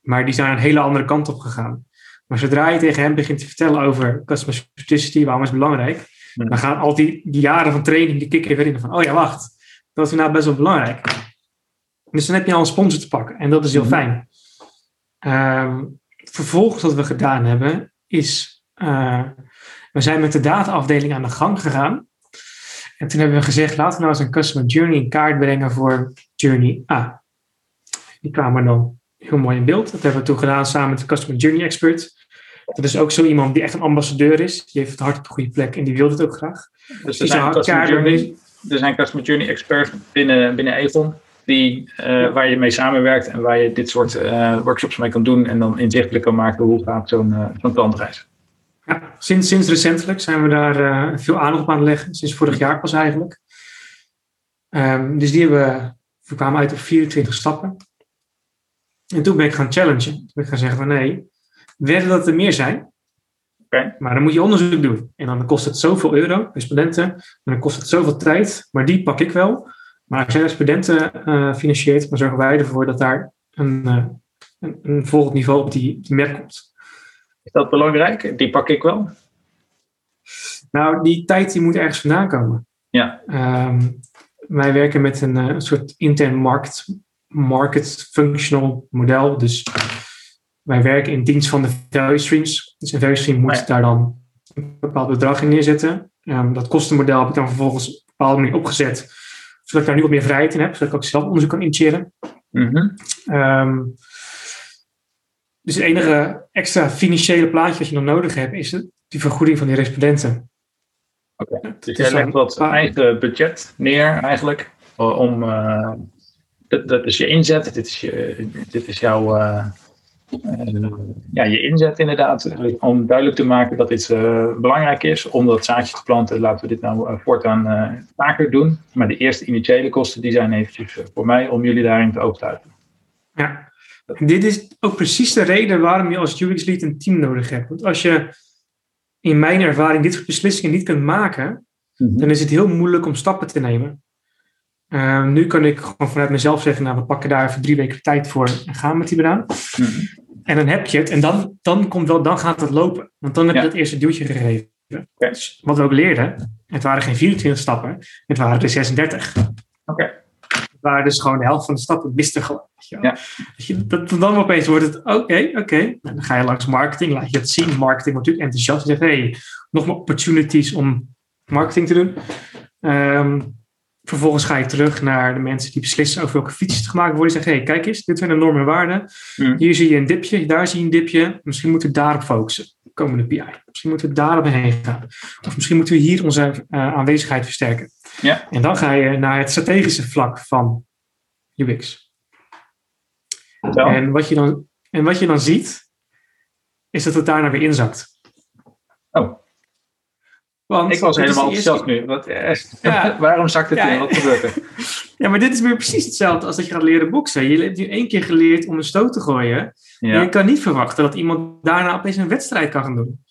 Maar die zijn een hele andere kant op gegaan. Maar zodra je tegen hem begint te vertellen over customer centricity, waarom is het belangrijk, dan gaan al die, die jaren van training, die kicken weer in van, oh ja, wacht, dat is nou best wel belangrijk. Dus dan heb je al een sponsor te pakken en dat is heel mhm. fijn. Um, vervolgens wat we gedaan hebben, is uh, we zijn met de dataafdeling aan de gang gegaan. En toen hebben we gezegd, laten we nou eens een customer journey in kaart brengen voor journey A. Die kwamen dan heel mooi in beeld. Dat hebben we toen gedaan samen met de Customer Journey Expert. Dat is ook zo iemand die echt een ambassadeur is. Die heeft het hart op de goede plek en die wil het ook graag. Dus er zijn, customer journey, er zijn Customer Journey Experts binnen, binnen Avon die, uh, waar je mee samenwerkt en waar je dit soort uh, workshops mee kan doen en dan inzichtelijk kan maken hoe gaat zo'n uh, zo'n klantreis. Ja, sinds, sinds recentelijk zijn we daar veel aandacht op aan het leggen. Sinds vorig jaar pas eigenlijk. Um, dus die hebben we kwamen uit op 24 stappen. En toen ben ik gaan challengen. Toen ben ik gaan zeggen van nee, werden dat er meer zijn. Okay. Maar dan moet je onderzoek doen. En dan kost het zoveel euro, respondenten. En dan kost het zoveel tijd. Maar die pak ik wel. Maar als jij respondenten uh, financiert, dan zorgen wij ervoor dat daar een, uh, een, een volgend niveau op die, die merk komt. Is dat belangrijk? Die pak ik wel? Nou, die tijd die moet ergens vandaan komen. Ja. Um, wij werken met een, een soort intern markt market functional model. Dus wij werken in dienst van de value streams. Dus een value stream moet daar dan een bepaald bedrag in neerzetten. Um, dat kostenmodel heb ik dan vervolgens op een bepaalde manier opgezet, zodat ik daar nu wat meer vrijheid in heb, zodat ik ook zelf onderzoek kan initiëren. -hmm. um, dus het enige extra financiële plaatje wat je nog nodig hebt, is die vergoeding van die respondenten. Oké, okay. dus jij legt wat eigen budget neer eigenlijk om uh, dat, dat is je inzet, dit is, je, dit is jouw uh, ja, je inzet inderdaad, om duidelijk te maken dat dit uh, belangrijk is, om dat zaadje te planten, laten we dit nou voortaan vaker doen. Maar de eerste initiële kosten, die zijn eventjes voor mij om jullie daarin te overtuigen. Ja, dit is ook precies de reden waarom je als UX lead een team nodig hebt. Want als je in mijn ervaring dit soort beslissingen niet kunt maken, mm -hmm. dan is het heel moeilijk om stappen te nemen. Uh, nu kan ik gewoon vanuit mezelf zeggen, nou, we pakken daar even drie weken tijd voor en gaan met die bedaan. Mm -hmm. En dan heb je het en dan, dan, komt wel, dan gaat het lopen. Want dan heb je ja. dat eerste duwtje gegeven. Dus wat we ook leerden, het waren geen 24 stappen, het waren er 36. Oké. Okay. Het waren dus gewoon de helft van de stappen miste gewoon. Ja. Dat, dan opeens wordt het, oké, okay, oké. Okay. Dan ga je langs marketing, laat je het zien. Marketing wordt natuurlijk enthousiast. Je zegt, hey, nog meer opportunities om marketing te doen. Um, Vervolgens ga je terug naar de mensen die beslissen over welke fietsjes te gemaakt worden. Die zeggen, hey, kijk eens, dit zijn de normen en waarden. Mm. Hier zie je een dipje, daar zie je een dipje. Misschien moeten we daarop focussen, komende PI. Misschien moeten we daarop heen gaan. Of misschien moeten we hier onze uh, aanwezigheid versterken. Ja. En dan ga je naar het strategische vlak van UX. Zo. En wat, je dan, en wat je dan ziet, is dat het daarna weer inzakt. Oh. Want ik was helemaal enthousiast nu. Wat, eh, ja. Waarom zakt het ja. in? Wat gebeurt er? Ja, maar dit is weer precies hetzelfde als dat je gaat leren boksen. Je hebt nu één keer geleerd om een stoot te gooien. Ja. En je kan niet verwachten dat iemand daarna opeens een wedstrijd kan gaan doen.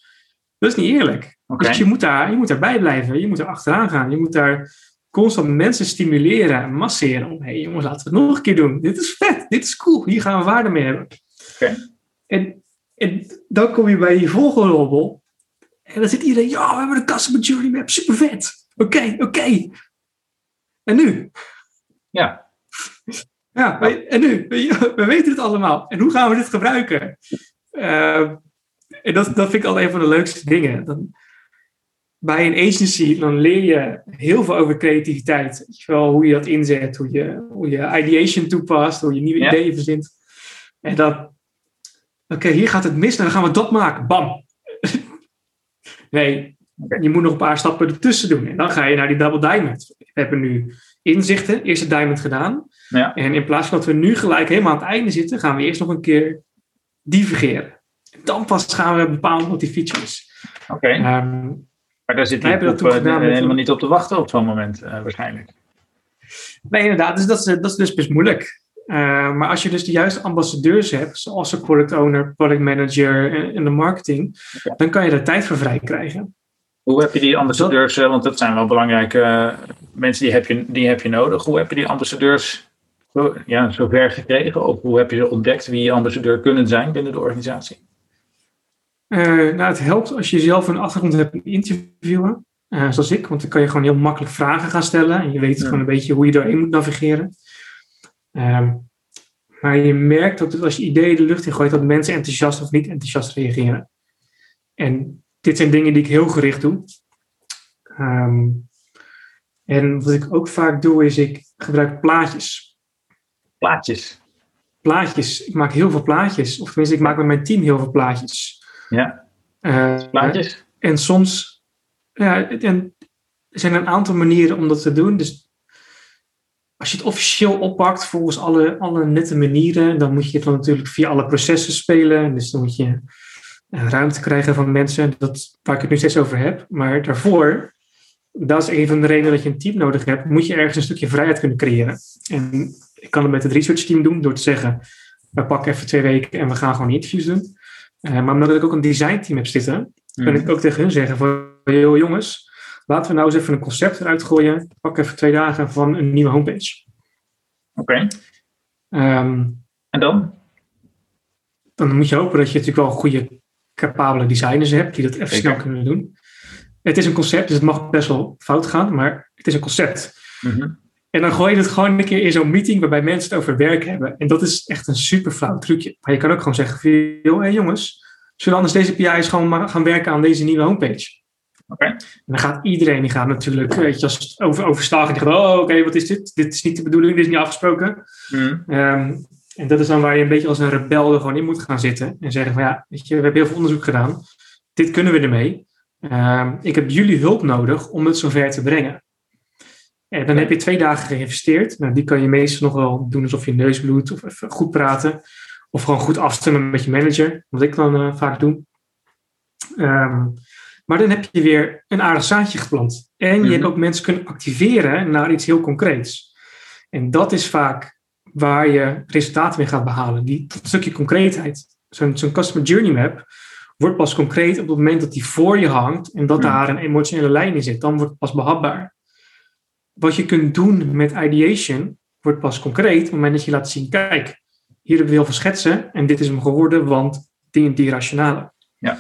Dat is niet eerlijk. Okay. Dus je moet, daar, je moet daarbij blijven. Je moet er achteraan gaan. Je moet daar constant mensen stimuleren en masseren. Om, hé hey, jongens, laten we het nog een keer doen. Dit is vet. Dit is cool. Hier gaan we waarde mee hebben. Okay. En, en dan kom je bij die volgende. En dan zit iedereen, ja, we hebben de customer journey map, super vet. Oké, okay, oké. Okay. En nu? Ja. Ja, en nu? We weten het allemaal. En hoe gaan we dit gebruiken? Uh, en dat, dat vind ik al een van de leukste dingen. Dan, bij een agency, dan leer je heel veel over creativiteit. Weet je wel, hoe je dat inzet, hoe je, hoe je ideation toepast, hoe je nieuwe ja. ideeën verzint. En dat, oké, hier gaat het mis, dan gaan we dat maken. Bam. Nee, je moet nog een paar stappen ertussen doen. En dan ga je naar die double diamond. We hebben nu inzichten, eerste diamond gedaan. Ja. En in plaats van dat we nu gelijk helemaal aan het einde zitten, gaan we eerst nog een keer divergeren. Dan pas gaan we bepalen wat die feature is. Oké. Ehm, maar daar zit dat gedaan met- helemaal niet op te wachten op zo'n moment, eh, waarschijnlijk. nee, inderdaad. Dus dat is, dat is dus best moeilijk. Eh, maar als je dus de juiste ambassadeurs hebt, zoals de product owner, product manager en, de marketing, Ja. dan kan je daar tijd voor vrij krijgen. Hoe heb je die ambassadeurs, eh, want dat zijn wel belangrijke eh, mensen, die heb, je, die heb je nodig. Hoe heb je die ambassadeurs zo, ja, zover gekregen? Of hoe heb je ze ontdekt wie je ambassadeur kunnen zijn binnen de organisatie? Nou, het helpt als je zelf een achtergrond hebt in interviewen, zoals ik, want dan kan je gewoon heel makkelijk vragen gaan stellen en je weet Ja. gewoon een beetje hoe je doorheen moet navigeren. Ehm, maar je merkt ook dat als je ideeën de lucht in gooit, dat mensen enthousiast of niet enthousiast reageren. En dit zijn dingen die ik heel gericht doe. Ehm, en wat ik ook vaak doe, is ik gebruik plaatjes. Plaatjes. Plaatjes. Ik maak heel veel plaatjes. Of tenminste, ik maak met mijn team heel veel plaatjes. Ja, Eh, plaatjes. En soms, ja, en er zijn een aantal manieren om dat te doen. Dus als je het officieel oppakt volgens alle, alle nette manieren, dan moet je het dan natuurlijk via alle processen spelen. Dus dan moet je eh, ruimte krijgen van mensen, dat, waar ik het nu steeds over heb. Maar daarvoor, dat is een van de redenen dat je een team nodig hebt, moet je ergens een stukje vrijheid kunnen creëren. En ik kan het met het research team doen door te zeggen, we pakken even twee weken en we gaan gewoon interviews doen. Eh, maar omdat ik ook een design team heb zitten, kan ik ook tegen hun zeggen van, joh jongens, laten we nou eens even een concept eruit gooien. Pak even twee dagen van een nieuwe homepage. Oké, Ehm, en dan? dan moet je hopen dat je natuurlijk wel goede, capabele designers hebt die dat even Zeker. snel kunnen doen. Het is een concept, dus het mag best wel fout gaan, maar het is een concept. Mhm. En dan gooi je het gewoon een keer in zo'n meeting waarbij mensen het over werk hebben. En dat is echt een super flauw trucje. Maar je kan ook gewoon zeggen, joh, hey jongens, zullen we anders deze PI's gewoon maar gaan werken aan deze nieuwe homepage? En dan gaat iedereen, die gaat natuurlijk, weet je, als het over, overstagen, die gaat, oh, oké, wat is dit? Dit is niet de bedoeling, dit is niet afgesproken. Mhm. Ehm, en dat is dan waar je een beetje als een rebel er gewoon in moet gaan zitten. En zeggen van, ja, weet je, we hebben heel veel onderzoek gedaan. Dit kunnen we ermee. Ehm, ik heb jullie hulp nodig om het zover te brengen. En dan heb je twee dagen geïnvesteerd. Nou, die kan je meestal nog wel doen alsof je neus bloedt. Of even goed praten. Of gewoon goed afstemmen met je manager. Wat ik dan eh, vaak doe. Ehm, maar dan heb je weer een aardig zaadje geplant. En je Mhm. hebt ook mensen kunnen activeren naar iets heel concreets. En dat is vaak waar je resultaten mee gaat behalen. Die, dat stukje concreetheid. Zo'n zo'n customer journey map wordt pas concreet op het moment dat die voor je hangt en dat Hmm. daar een emotionele lijn in zit. Dan wordt het pas behapbaar. Wat je kunt doen met ideation wordt pas concreet op het moment dat je laat zien, kijk, hier hebben we heel veel schetsen en dit is hem geworden, want die en die rationale. Ja.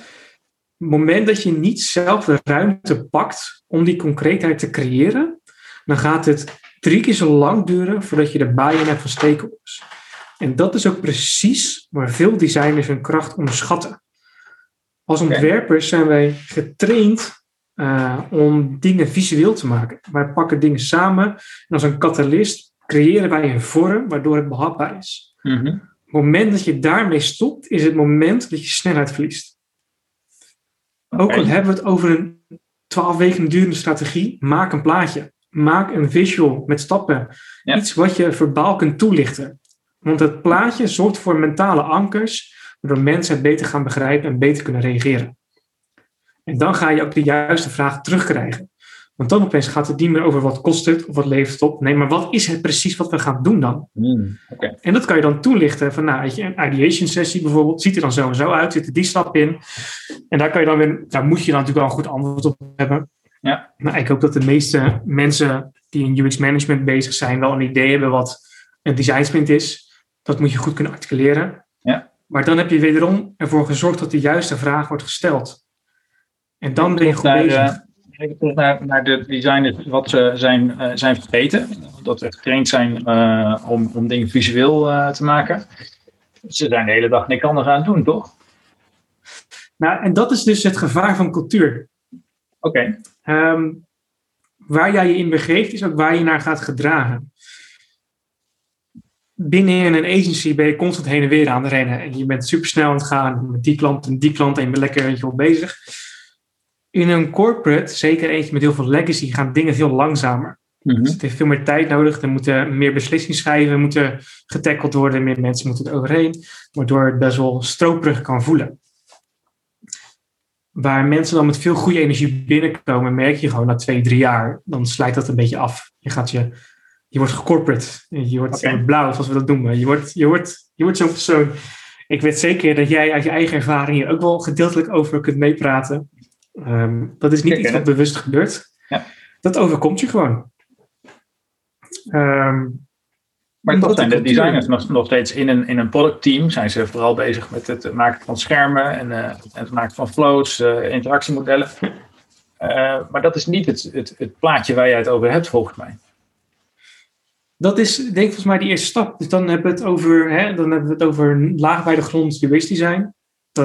Moment dat je niet zelf de ruimte pakt om die concreetheid te creëren, dan gaat het drie keer zo lang duren voordat je de buy-in hebt van stakeholders. En dat is ook precies waar veel designers hun kracht onderschatten. Als ontwerpers zijn wij getraind eh, om dingen visueel te maken. Wij pakken dingen samen en als een catalyst creëren wij een vorm waardoor het behapbaar is. Mhm. Het moment dat je daarmee stopt, is het moment dat je snelheid verliest. Ook al hebben we het over een 12 weken durende strategie, maak een plaatje. Maak een visual met stappen. Ja. Iets wat je verbaal kunt toelichten. Want het plaatje zorgt voor mentale ankers, waardoor mensen het beter gaan begrijpen en beter kunnen reageren. En dan ga je ook de juiste vraag terugkrijgen. Want dan opeens gaat het niet meer over wat kost het of wat levert het op. Nee, maar wat is het precies wat we gaan doen dan? Oké. En dat kan je dan toelichten van, nou, een ideation sessie bijvoorbeeld, ziet er dan zo en zo uit, zit er die stap in. En daar kan je dan weer, daar moet je dan natuurlijk wel een goed antwoord op hebben. Ja. Nou, ik hoop dat de meeste mensen die in UX management bezig zijn, wel een idee hebben wat een design sprint is. Dat moet je goed kunnen articuleren. Ja. Maar dan heb je wederom ervoor gezorgd dat de juiste vraag wordt gesteld. En dan ben je goed bezig. Even terug naar, naar de designers, wat ze zijn, eh, zijn vergeten. Dat ze getraind zijn eh, om, om dingen visueel eh, te maken. Ze zijn de hele dag niks anders aan het doen, toch? Nou, en dat is dus het gevaar van cultuur. Oké, Ehm, waar jij je in begeeft, is ook waar je naar gaat gedragen. binnen een agency ben je constant heen en weer aan het rennen. En je bent super snel aan het gaan met die klant en die klant en je bent lekker wel bezig. In een corporate, zeker eentje met heel veel legacy, gaan dingen veel langzamer. Mhm. Dus het heeft veel meer tijd nodig. Er moeten meer beslissingen moeten getackeld worden. Meer mensen moeten er overheen. Waardoor het best wel stroperig kan voelen. Waar mensen dan met veel goede energie binnenkomen, merk je gewoon na twee, drie jaar, dan slijt dat een beetje af. Je, gaat je, je wordt gecorporate. Je wordt, Oké. je wordt blauw, zoals we dat noemen. Je wordt, je wordt, je wordt zo'n persoon. Ik weet zeker dat jij uit je eigen ervaring hier ook wel gedeeltelijk over kunt meepraten. Ehm, dat is niet iets wat bewust gebeurt. Ja. Dat overkomt je gewoon. Ehm, Maar toch zijn de designers nog, nog steeds in een, in een productteam. Zijn ze vooral bezig met het maken van schermen en, eh, en het maken van flows, eh, interactiemodellen. Eh, maar dat is niet het, het, het plaatje waar jij het over hebt, volgens mij. Dat is denk ik volgens mij die eerste stap. Dus dan hebben we het over, hè, dan hebben we het over laag bij de grond UX design.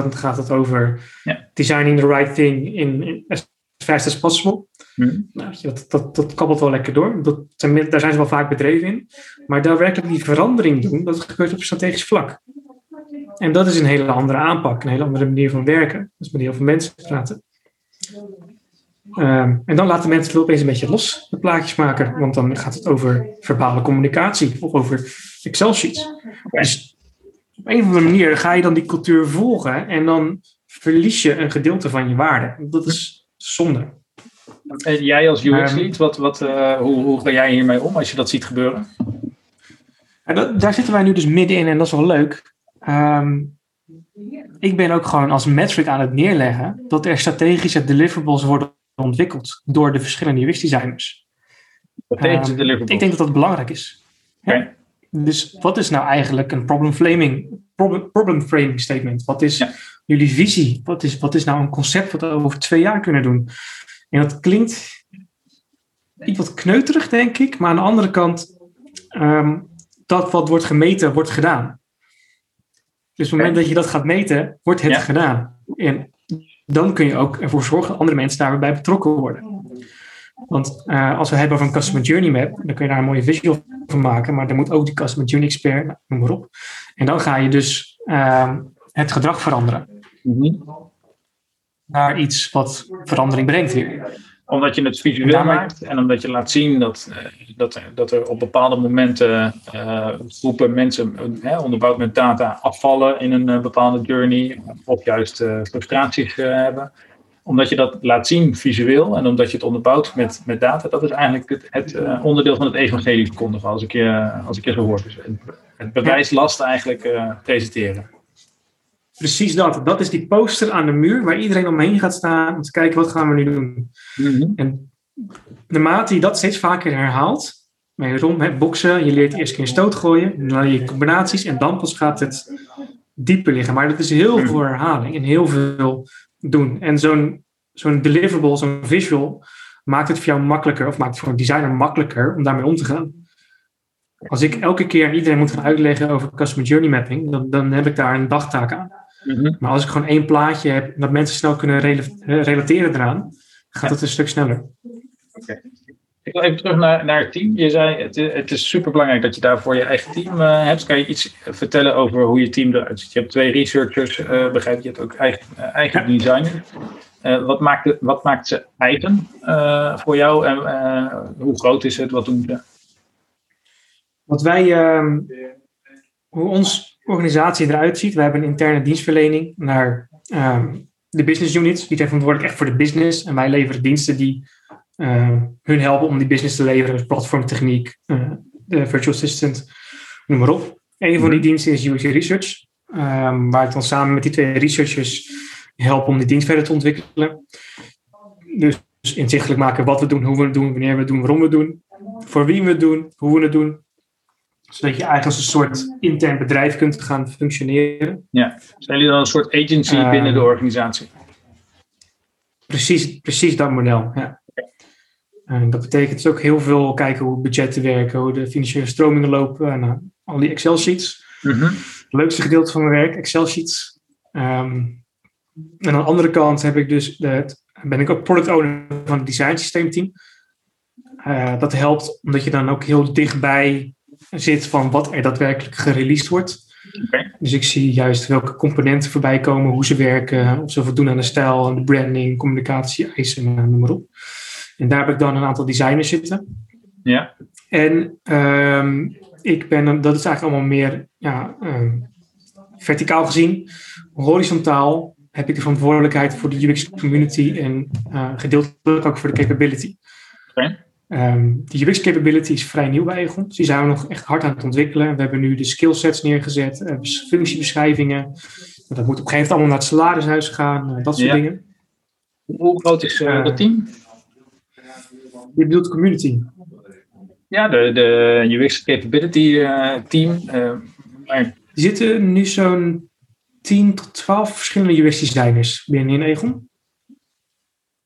Dan gaat het over Ja. designing the right thing in, in as fast as possible. Mhm. Nou, dat, dat, dat kabbelt wel lekker door. Dat zijn, daar zijn ze wel vaak bedreven in. Maar daadwerkelijk die verandering doen, dat gebeurt op strategisch vlak. En dat is een hele andere aanpak, een hele andere manier van werken. Dus met heel veel mensen praten. Ehm, en dan laten mensen het wel opeens een beetje los, de plaatjes maken. Want dan gaat het over verbale communicatie of over Excel-sheets. Dus op een of andere manier ga je dan die cultuur volgen en dan verlies je een gedeelte van je waarde. Dat is zonde. En jij als UX-lead, Ehm. wat, wat, eh, hoe, hoe ga jij hiermee om als je dat ziet gebeuren? En dat, daar zitten wij nu dus middenin en dat is wel leuk. Ehm, ik ben ook gewoon als metric aan het neerleggen dat er strategische deliverables worden ontwikkeld door de verschillende UX-designers. Ehm, deliverables? Ik denk dat dat belangrijk is. Ja. Dus wat is nou eigenlijk een problem framing, problem, problem framing statement? Wat is Ja. jullie visie? Wat is, wat is nou een concept wat we over twee jaar kunnen doen? En dat klinkt iets wat kneuterig, denk ik. Maar aan de andere kant, ehm, dat wat wordt gemeten, wordt gedaan. Dus op het moment dat je dat gaat meten, wordt het Ja. gedaan. En dan kun je ook ervoor zorgen dat andere mensen daarbij betrokken worden. Want eh, als we hebben over een customer journey map, dan kun je daar een mooie visual van maken, maar dan moet ook die customer journey expert, nou, noem maar op. En dan ga je dus ehm, het gedrag veranderen Mhm. naar iets wat verandering brengt weer. Omdat je het visueel Daarmee- maakt en omdat je laat zien dat, eh, dat, er, dat er op bepaalde momenten eh, groepen mensen onderbouwd met data afvallen in een bepaalde journey of juist eh, frustraties hebben. Omdat je dat laat zien visueel en omdat je het onderbouwt met, met data, dat is eigenlijk het, het eh, onderdeel van het evangelie verkondigen, als ik je, als ik je zo hoor. Dus het, het bewijslast eigenlijk eh, presenteren. Precies dat. Dat is die poster aan de muur waar iedereen omheen gaat staan om te kijken wat gaan we nu doen. En naarmate je dat steeds vaker herhaalt, wederom, hè, boksen, je leert eerst keer een stoot gooien, dan je combinaties en dan pas gaat het dieper liggen. Maar dat is heel veel herhaling en heel veel doen. En zo'n zo'n deliverable, zo'n visual, maakt het voor jou makkelijker, of maakt het voor een designer makkelijker om daarmee om te gaan. Als ik elke keer aan iedereen moet gaan uitleggen over customer journey mapping, dan, dan heb ik daar een dagtaak aan. Mhm. Maar als ik gewoon één plaatje heb dat mensen snel kunnen rela- eh, relateren eraan, gaat het een stuk sneller. Ik wil even terug naar, naar het team. Je zei, het, het is super belangrijk dat je daarvoor je eigen team eh, hebt. Kan je iets vertellen over hoe je team eruit ziet? Je hebt twee researchers, eh, begrijp ik. Je hebt ook eigen, eh, eigen designers. Eh, wat, maakt wat maakt ze eigen voor jou? En hoe groot is het? Wat doen ze? Wat wij, ehm, hoe onze organisatie eruit ziet, we hebben een interne dienstverlening naar ehm, de business units. Die zijn verantwoordelijk echt voor de business. En wij leveren diensten die hun helpen om die business te leveren. Dus platformtechniek, eh, de virtual assistant, noem maar op. Een van die diensten is UX Research. ehm, waar ik dan samen met die twee researchers help om die dienst verder te ontwikkelen. Dus inzichtelijk maken wat we doen, hoe we het doen, wanneer we het doen, waarom we het doen, voor wie we het doen, hoe we het doen zodat je eigenlijk als een soort intern bedrijf kunt gaan functioneren. Zijn jullie dan een soort agency Eh, binnen de organisatie? Precies, precies dat model. Ja. En dat betekent dus ook heel veel kijken hoe budgetten werken, hoe de financiële stromingen lopen en uh, al die Excel-sheets. Mhm. Het leukste gedeelte van mijn werk, Excel-sheets. Ehm, en aan de andere kant heb ik dus de, ben ik ook product owner van het design systeemteam. Eh, dat helpt omdat je dan ook heel dichtbij zit van wat er daadwerkelijk gereleased wordt. Dus ik zie juist welke componenten voorbij komen, hoe ze werken, of ze voldoen aan de stijl, aan de branding, communicatie, eisen, uh, noem maar op. En daar heb ik dan een aantal designers zitten. Ja. En ehm, ik ben, dat is eigenlijk allemaal meer ja, ehm, verticaal gezien. Horizontaal heb ik de verantwoordelijkheid voor de UX community en uh, gedeeltelijk ook voor de capability. Okay. Um, de UX capability is vrij nieuw bij Egon. Dus die zijn we nog echt hard aan het ontwikkelen. We hebben nu de skillsets neergezet, uh, functiebeschrijvingen. Dat moet op een gegeven moment allemaal naar het salarishuis gaan, uh, dat soort Ja. dingen. Hoe groot is eh, dat team? Je bedoelt community. Ja, de, de UX Capability eh, team. eh, maar Er zitten nu zo'n 10 tot 12 verschillende UX-designers binnen in Egon.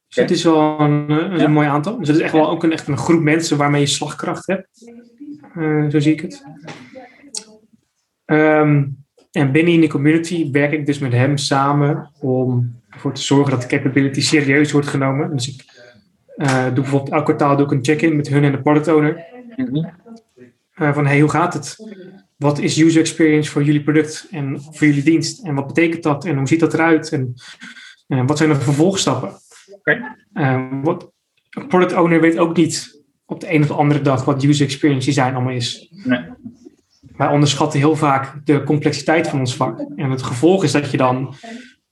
Dus Oké. het is wel een, eh, een Ja. mooi aantal. Dus het is echt wel ook een, echt een groep mensen waarmee je slagkracht hebt. Zo zie ik het. Ehm, en binnen in de community werk ik dus met hem samen om ervoor te zorgen dat de capability serieus wordt genomen. Dus ik eh, doe bijvoorbeeld elk kwartaal doe ik een check-in met hun en de product owner. Mhm. Eh, van hey, hoe gaat het? Wat is user experience voor jullie product en voor jullie dienst? En wat betekent dat? En hoe ziet dat eruit? En eh, wat zijn de vervolgstappen? Wat, een product owner weet ook niet op de een of de andere dag wat user experience design allemaal is. Nee. Wij onderschatten heel vaak de complexiteit van ons vak. En het gevolg is dat je dan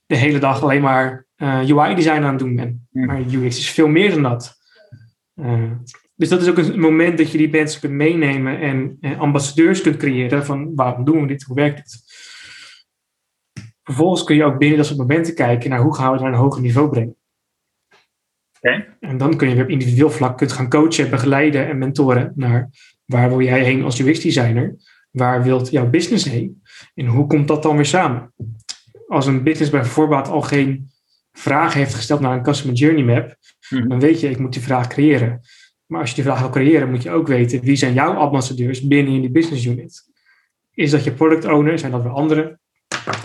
de hele dag alleen maar UI design aan het doen bent. Mhm. Maar UX is veel meer dan dat. Eh, dus dat is ook een moment dat je die mensen kunt meenemen en eh, ambassadeurs kunt creëren van waarom doen we dit, hoe werkt het. Vervolgens kun je ook binnen dat soort momenten kijken naar hoe gaan we het naar een hoger niveau brengen. En dan kun je weer op individueel vlak kunt gaan coachen, begeleiden en mentoren naar waar wil jij heen als UX-designer? Waar wilt jouw business heen? En hoe komt dat dan weer samen? Als een business bij voorbaat al geen vragen heeft gesteld naar een customer journey map, Mhm. dan weet je, ik moet die vraag creëren. Maar als je die vraag wil creëren, moet je ook weten wie zijn jouw ambassadeurs binnen in die business unit. Is dat je product owner? Zijn dat weer anderen?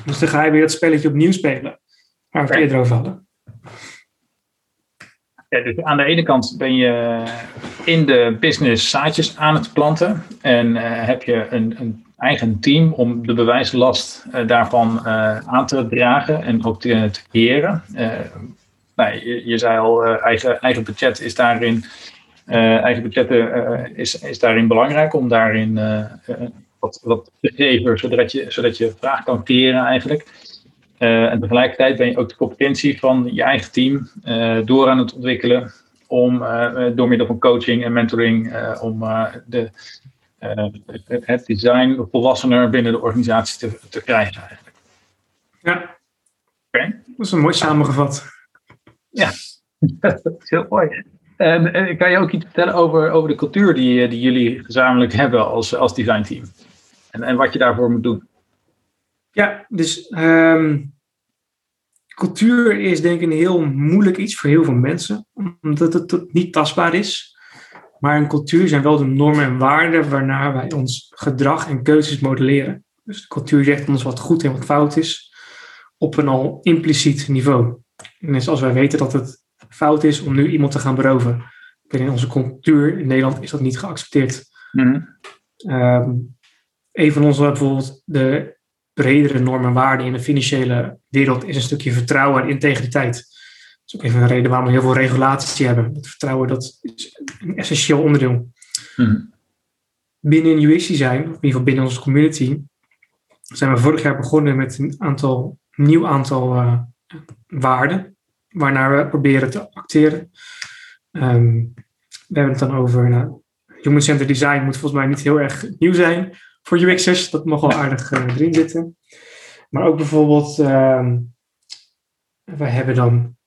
Dus dan ga je weer dat spelletje opnieuw spelen. Waar we het eerder over hadden. Ja, dus aan de ene kant ben je in de business zaadjes aan het planten en eh, heb je een, een eigen team om de bewijslast eh, daarvan eh, aan te dragen en ook te, te creëren. Eh, nou, je, je zei al, eh, eigen, eigen budget is daarin, eh, eigen budgetten eh, is, is daarin belangrijk om daarin eh, eh, wat, wat te geven, zodat je, zodat je vraag kan creëren eigenlijk. Eh, en tegelijkertijd ben je ook de competentie van je eigen team eh, door aan het ontwikkelen. Om eh, door middel van coaching en mentoring eh, om eh, de, eh, het design volwassener binnen de organisatie te, te krijgen. Eigenlijk. Ja. Oké. Dat is een mooi samengevat. Dat is heel mooi. En, en kan je ook iets vertellen over, over de cultuur die, die jullie gezamenlijk hebben als, als designteam? En, en wat je daarvoor moet doen? Ja, dus ehm, cultuur is denk ik een heel moeilijk iets voor heel veel mensen, omdat het niet tastbaar is. Maar een cultuur zijn wel de normen en waarden waarnaar wij ons gedrag en keuzes modelleren. Dus de cultuur zegt ons wat goed en wat fout is op een al impliciet niveau. En dus als wij weten dat het fout is om nu iemand te gaan beroven, binnen onze cultuur in Nederland is dat niet geaccepteerd. Ehm, een van onze bijvoorbeeld de bredere normen en waarden in de financiële wereld is een stukje vertrouwen en integriteit. Dat is ook even een reden waarom we heel veel regulatie hebben. Het vertrouwen dat is een essentieel onderdeel. Mhm. Binnen UX design, of in ieder geval binnen onze community, zijn we vorig jaar begonnen met een aantal, nieuw aantal eh, waarden, waarnaar we proberen te acteren. Ehm, we hebben het dan over nou, Human Centered Design moet volgens mij niet heel erg nieuw zijn voor UX'ers. Dat mag wel aardig eh, erin zitten. Maar ook bijvoorbeeld, ehm wij hebben dan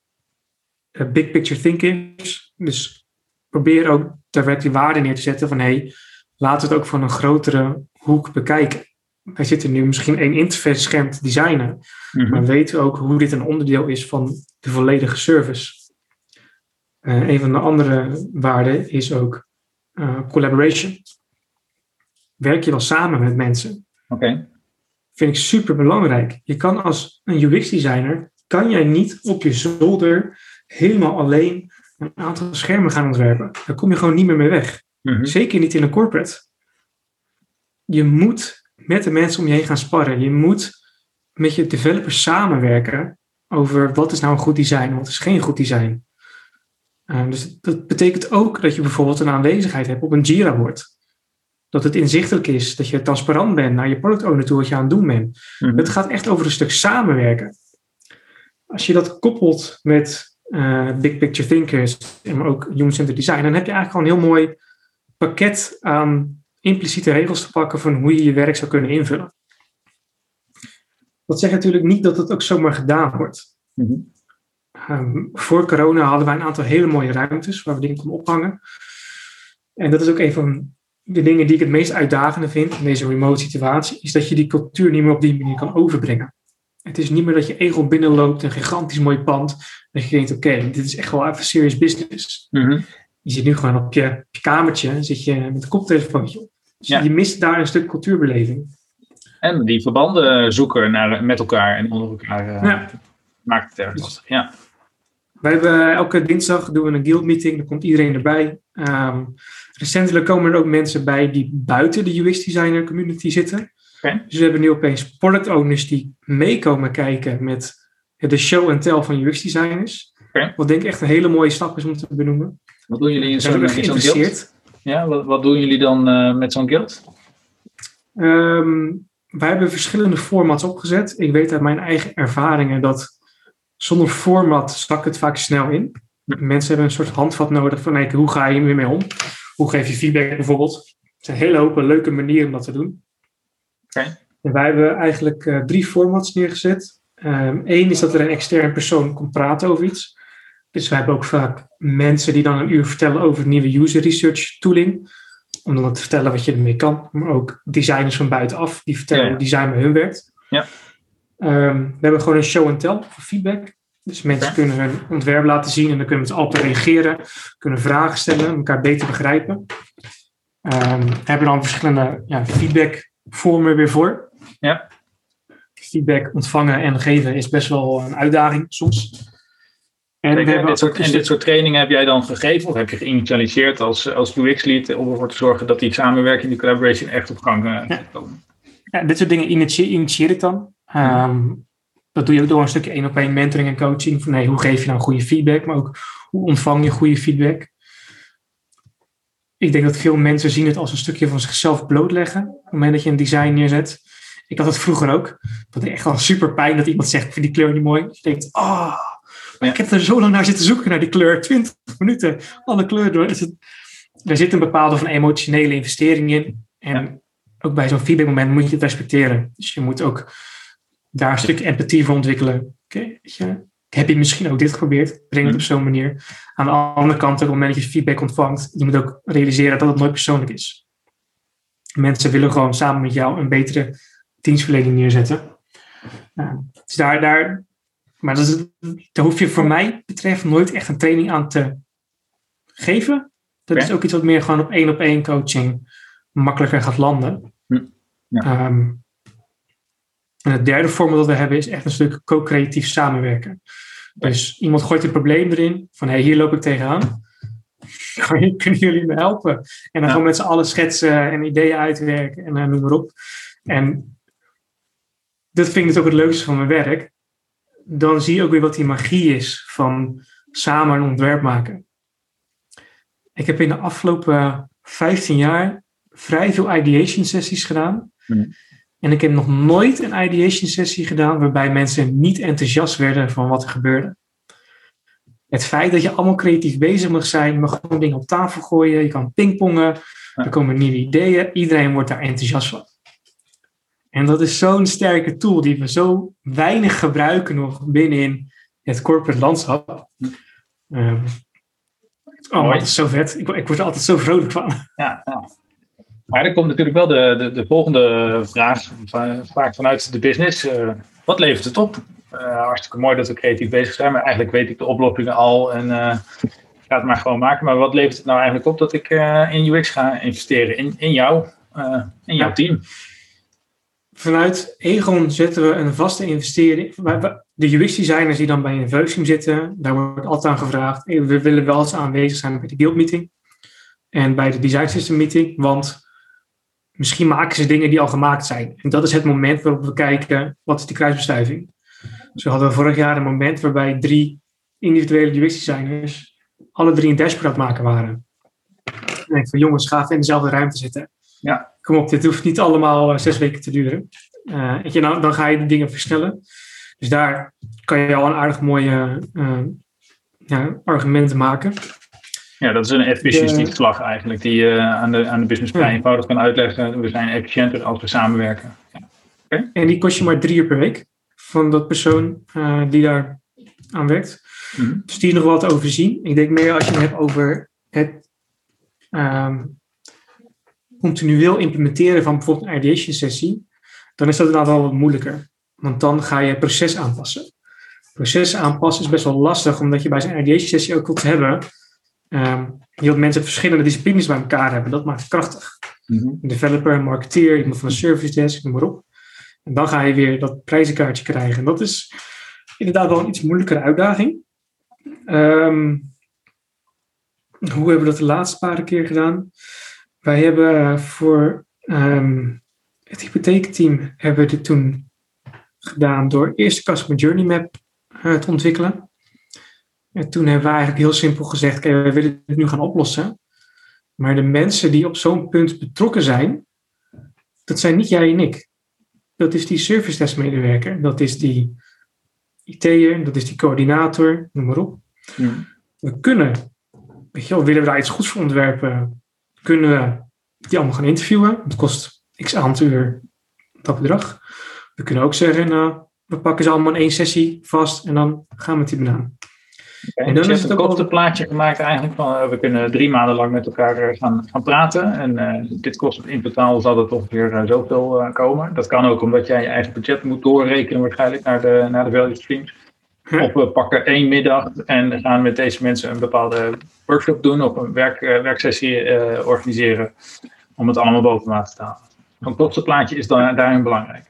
big picture thinkers. Dus probeer ook die waarde neer te zetten van hey, laten we het ook van een grotere hoek bekijken. Wij zitten nu misschien één interface scherm te designen, Mhm. maar weten ook hoe dit een onderdeel is van de volledige service. Eh, een van de andere waarden is ook eh, collaboration. Werk je wel samen met mensen? Oké. Vind ik super belangrijk. Je kan als een UX-designer, kan jij niet op je zolder helemaal alleen een aantal schermen gaan ontwerpen. Daar kom je gewoon niet meer mee weg. Mhm. Zeker niet in een corporate. je moet met de mensen om je heen gaan sparren. Je moet met je developers samenwerken over wat is nou een goed design en wat is geen goed design. Uh, dus dat betekent ook dat je bijvoorbeeld een aanwezigheid hebt op een Jira-bord. Dat het inzichtelijk is, dat je transparant bent naar je product owner toe wat je aan het doen bent. Mhm. Het gaat echt over een stuk samenwerken. Als je dat koppelt met uh, big picture thinkers en maar ook human-centered design, dan heb je eigenlijk gewoon een heel mooi pakket aan impliciete regels te pakken van hoe je je werk zou kunnen invullen. Dat zegt natuurlijk niet dat het ook zomaar gedaan wordt. Mhm. Um, voor corona hadden wij een aantal hele mooie ruimtes waar we dingen konden ophangen. En dat is ook een van de dingen die ik het meest uitdagende vind in deze remote situatie, is dat je die cultuur niet meer op die manier kan overbrengen. Het is niet meer dat je egel binnenloopt, een gigantisch mooi pand, dat je denkt, oké, dit is echt wel even serious business. Mhm. Je zit nu gewoon op je, op je kamertje, zit je met een koptelefoontje op. Dus Ja. je mist daar een stuk cultuurbeleving. En die verbanden zoeken naar, met elkaar en onder elkaar eh, Ja. maakt het erg lastig. Ja. Wij hebben elke dinsdag doen we een guild meeting, dan komt iedereen erbij. Ehm, recentelijk komen er ook mensen bij die buiten de UX designer community zitten. Dus we hebben nu opeens product owners die meekomen kijken met de show en tell van UX designers. Wat denk ik echt een hele mooie stap is om te benoemen. Wat doen jullie in zo'n guild? Ja, wat, wat doen jullie dan eh, met zo'n guild? Ehm, wij hebben verschillende formats opgezet. Ik weet uit mijn eigen ervaringen dat zonder format zakt het vaak snel in. Mensen hebben een soort handvat nodig van hey, hoe ga je hier mee om? Hoe geef je feedback bijvoorbeeld? Het zijn hele hoop leuke manieren om dat te doen. En wij hebben eigenlijk eh, drie formats neergezet. Eén is dat er een extern persoon komt praten over iets. Dus wij hebben ook vaak mensen die dan een uur vertellen over nieuwe user research tooling. Om dan te vertellen wat je ermee kan. Maar ook designers van buitenaf die vertellen Ja, ja. hoe design bij hun werkt. Ja. Ehm, we hebben gewoon een show and tell voor feedback. Dus mensen kunnen hun ontwerp laten zien en dan kunnen we allen op reageren. Kunnen vragen stellen, elkaar beter begrijpen. Ehm, we hebben dan verschillende ja, feedbackvormen weer voor. Ja. Feedback ontvangen en geven is best wel een uitdaging soms. En Kijk, we en, hebben dit soort, ook en dus dit soort trainingen heb jij dan gegeven of heb je geïnitialiseerd als, als UX-lead om ervoor te zorgen dat die samenwerking, die collaboration echt op gang eh, Ja. komen? Ja, dit soort dingen initie- initieer ik dan. Ehm, dat doe je ook door een stukje één op één mentoring en coaching. Van nee, hoe geef je nou goede feedback, maar ook hoe ontvang je goede feedback. Ik denk dat veel mensen zien het als een stukje van zichzelf blootleggen. Op het moment dat je een design neerzet. Ik had het vroeger ook. Dat is echt wel super pijn dat iemand zegt, ik vind die kleur niet mooi. Dus je denkt, ah, Ja. ik heb er zo lang naar zitten zoeken, naar die kleur. 20 minuten, alle kleuren door. Het, er zit een bepaalde van emotionele investering in. En Ja. ook bij zo'n feedbackmoment moet je het respecteren. Dus je moet ook daar een stukje empathie voor ontwikkelen. Oké, weet je, heb je misschien ook dit geprobeerd? Breng het op zo'n manier. Aan de andere kant, op het moment dat je feedback ontvangt, je moet ook realiseren dat het nooit persoonlijk is. Mensen willen gewoon samen met jou een betere dienstverlening neerzetten. Nou, dus daar, daar, maar dat is, daar hoef je voor mij betreft nooit echt een training aan te geven. Dat is ook iets wat meer gewoon op één op één coaching makkelijker gaat landen. Hm. Ja. Ehm, en het derde format dat we hebben is echt een stuk co-creatief samenwerken. Dus iemand gooit een probleem erin van hey, hier loop ik tegenaan. Kunnen jullie me helpen? En dan Ja. gewoon met z'n allen schetsen en ideeën uitwerken en eh, noem maar op. En dat vind ik dus ook het leukste van mijn werk. Dan zie je ook weer wat die magie is van samen een ontwerp maken. Ik heb in de afgelopen 15 jaar vrij veel ideation sessies gedaan. Hmm. En ik heb nog nooit een ideation sessie gedaan waarbij mensen niet enthousiast werden van wat er gebeurde. Het feit dat je allemaal creatief bezig mag zijn, je mag gewoon dingen op tafel gooien, je kan pingpongen, er komen nieuwe ideeën, iedereen wordt daar enthousiast van. En dat is zo'n sterke tool die we zo weinig gebruiken nog binnenin het corporate landschap. Ehm, oh, dat is zo vet. Ik, ik word er altijd zo vrolijk van. Ja, ja. Maar er komt natuurlijk wel de, de, de volgende vraag, va- vaak vanuit de business. Eh, wat levert het op? Eh, hartstikke mooi dat we creatief bezig zijn, maar eigenlijk weet ik de oplossingen al en ik ga het maar gewoon maken. Maar wat levert het nou eigenlijk op dat ik in UX ga investeren? In, in jou, in jouw team? Vanuit Egon zetten we een vaste investering. De UX-designers die dan bij een Veuxim zitten, daar wordt altijd aan gevraagd. "Hey, We willen wel eens aanwezig zijn bij de guild meeting en bij de design system meeting, want misschien maken ze dingen die al gemaakt zijn. En dat is het moment waarop we kijken, wat is die kruisbestuiving? Dus we hadden vorig jaar een moment waarbij drie individuele UX-designers alle drie een dashboard aan het maken waren. Ik denk van jongens, ga even in dezelfde ruimte zitten. Ja. Kom op, dit hoeft niet allemaal uh, zes weken te duren. Uh, je, nou, dan ga je de dingen versnellen. Dus daar kan je al een aardig mooie uh, ja, argumenten maken. Ja, dat is een efficiëntieslag eigenlijk, die je aan, de, aan de business vrij Ja. eenvoudig kan uitleggen. We zijn efficiënter als we samenwerken. Ja. En die kost je maar drie uur per week van dat persoon eh, die daar aan werkt. Mhm. Dus die is nog wel te overzien. Ik denk meer als je het hebt over het ehm, continueel implementeren van bijvoorbeeld een ideation sessie, dan is dat inderdaad wel wat moeilijker. Want dan ga je het proces aanpassen. Proces aanpassen is best wel lastig, omdat je bij zo'n ideation sessie ook wilt hebben. Ehm je wilt mensen verschillende disciplines bij elkaar hebben. Dat maakt het krachtig. Mhm. Een developer, een marketeer, iemand van een service desk, noem maar op. En dan ga je weer dat prijzenkaartje krijgen. En dat is inderdaad wel een iets moeilijkere uitdaging. Ehm, hoe hebben we dat de laatste paar keer gedaan? Wij hebben voor ehm, het hypotheekteam hebben we dit toen gedaan door eerst de Customer Journey Map eh, te ontwikkelen. En toen hebben we eigenlijk heel simpel gezegd, oké, we willen dit nu gaan oplossen. Maar de mensen die op zo'n punt betrokken zijn, dat zijn niet jij en ik. Dat is die service desk medewerker, dat is die IT'er, dat is die coördinator, noem maar op. We kunnen, weet je wel, willen we daar iets goeds voor ontwerpen, kunnen we die allemaal gaan interviewen. Het kost x aantal uur dat bedrag. We kunnen ook zeggen, nou, we pakken ze allemaal in één sessie vast en dan gaan we met die banaan. En dan dan is het een kostenplaatje gemaakt eigenlijk van eh, we kunnen drie maanden lang met elkaar eh, gaan, gaan praten. En eh, dit kost in totaal zal het ongeveer eh, zoveel komen. Dat kan ook omdat jij je eigen budget moet doorrekenen waarschijnlijk naar de, naar de value streams. Of we pakken één middag en gaan met deze mensen een bepaalde workshop doen of een werk, werksessie organiseren om het allemaal boven water te halen. Een kostenplaatje is dan, daarin belangrijk.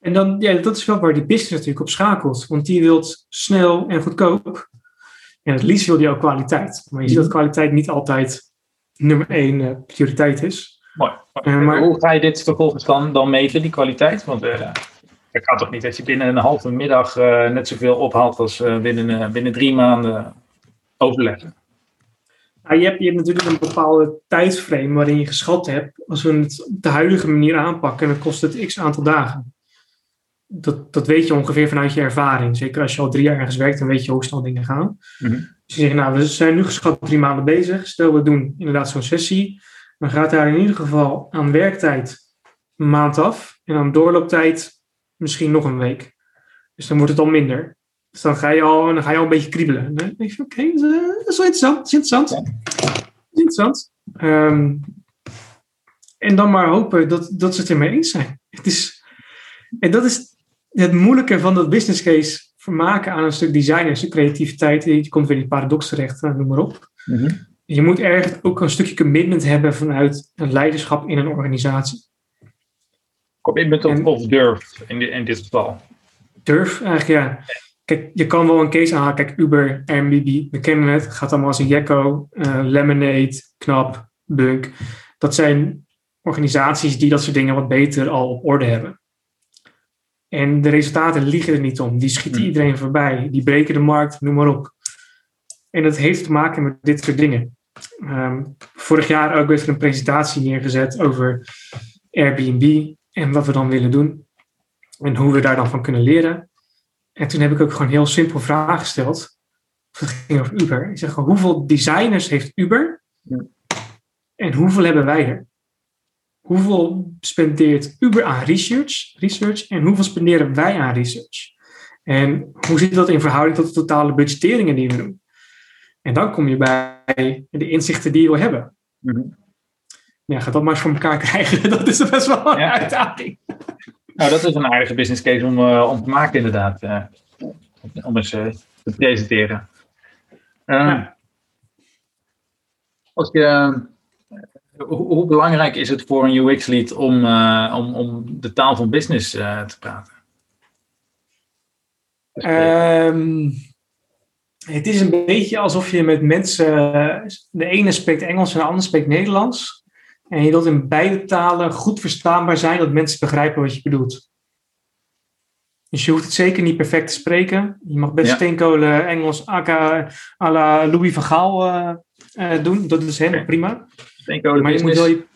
En dan, ja, dat is wel waar die business natuurlijk op schakelt. Want die wilt snel en goedkoop. En het liefst wil die ook kwaliteit. Maar je ziet dat kwaliteit niet altijd nummer één eh, prioriteit is. Mooi. Eh, maar- Hoe ga je dit vervolgens dan, dan meten, die kwaliteit? Want eh het kan toch niet dat je binnen een halve middag eh, net zoveel ophaalt als eh, binnen, eh, binnen drie maanden overleggen. Nou, je, hebt, je hebt natuurlijk een bepaalde tijdsframe waarin je geschat hebt. Als we het op de huidige manier aanpakken, dan kost het x aantal dagen. Dat, dat weet je ongeveer vanuit je ervaring. Zeker als je al drie jaar ergens werkt, dan weet je hoe snel dingen gaan. Mhm. Dus je zegt, nou, we zijn nu geschat drie maanden bezig. Stel, we doen inderdaad zo'n sessie. Dan gaat daar in ieder geval aan werktijd een maand af. En aan doorlooptijd misschien nog een week. Dus dan wordt het al minder. Dus dan ga je al, dan ga je al een beetje kriebelen. Dan denk je, oké, dat, is, eh, dat is wel interessant. Dat is interessant. Is interessant. Ehm, en dan maar hopen dat, dat ze het ermee eens zijn. Het is, en dat is het moeilijke van dat business case vermaken aan een stuk design en een stuk creativiteit. Je komt weer in die paradox terecht, eh, noem maar op. Mhm. Je moet ergens ook een stukje commitment hebben vanuit een leiderschap in een organisatie. Commitment of, En- of durf in, in dit geval. Durf eigenlijk, ja. Kijk, je kan wel een case aanhalen. Kijk, Uber, Airbnb, we kennen het. Het gaat allemaal als een Jekko, eh, Lemonade, Knap, Bunk. Dat zijn organisaties die dat soort dingen wat beter al op orde hebben. En de resultaten liegen er niet om. Die schieten Hmm. iedereen voorbij. Die breken de markt, noem maar op. En dat heeft te maken met dit soort dingen. Ehm, vorig jaar ook weer een presentatie neergezet over Airbnb en wat we dan willen doen. En hoe we daar dan van kunnen leren. En toen heb ik ook gewoon een heel simpel vraag gesteld. Het ging over Uber. Ik zeg gewoon, hoeveel designers heeft Uber? Ja. En hoeveel hebben wij er? Hoeveel spendeert Uber aan research, research en hoeveel spenderen wij aan research? En hoe zit dat in verhouding tot de totale budgetteringen die we doen? En dan kom je bij de inzichten die je wil hebben. Mhm. Ja, ga dat maar eens voor elkaar krijgen. Dat is best wel een Ja. uitdaging. Nou, dat is een aardige business case om, eh, om te maken inderdaad. eh, om eens eh, te presenteren. Eh, Ja. Als je, eh, hoe, hoe belangrijk is het voor een UX-lead om, eh, om, om de taal van business eh, te praten? Ehm, het is een beetje alsof je met mensen. De ene spreekt Engels en de ander spreekt Nederlands. En je wilt in beide talen goed verstaanbaar zijn, dat mensen begrijpen wat je bedoelt. Dus je hoeft het zeker niet perfect te spreken. Je mag best Ja. steenkolen Engels aka à la Louis van Gaal eh, doen. Dat is helemaal prima. Steenkolen Maar je moet business. wel je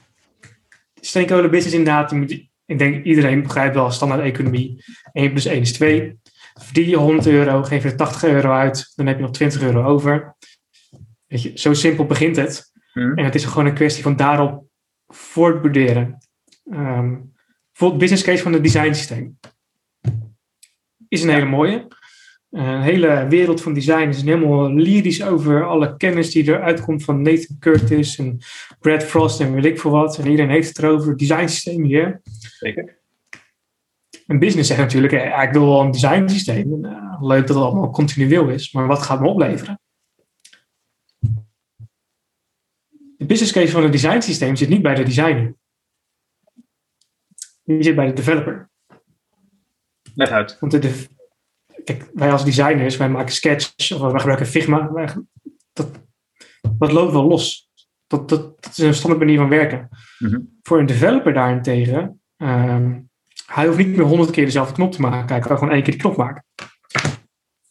steenkolen business inderdaad. Je moet, ik denk iedereen begrijpt wel standaard economie. 1 plus 1 is 2. Verdien je 100 euro, geef je er 80 euro uit. Dan heb je nog 20 euro over. Weet je, zo simpel begint het. Hm. En het is gewoon een kwestie van daarop voortborderen. Ehm bijvoorbeeld business case van het design systeem. Is een hele mooie. Een hele wereld van design is helemaal lyrisch over alle kennis die eruit komt van Nathan Curtis en Brad Frost en weet ik veel wat. En iedereen heeft het erover. Design systeem hier. Zeker. Een business zegt natuurlijk, eh, ik wil wel een design systeem. Eh, leuk dat het allemaal continueel is, maar wat gaat me opleveren? De business case van een design systeem zit niet bij de designer. Die zit bij de developer. Leg uit. Want de kijk, wij als designers, wij maken sketch of wij gebruiken Figma. wij- dat, dat loopt wel los. Dat, dat, dat is een standaard manier van werken. Mhm. Voor een developer daarentegen, ehm, hij hoeft niet meer honderd keer dezelfde knop te maken. Hij kan gewoon één keer die knop maken. Daar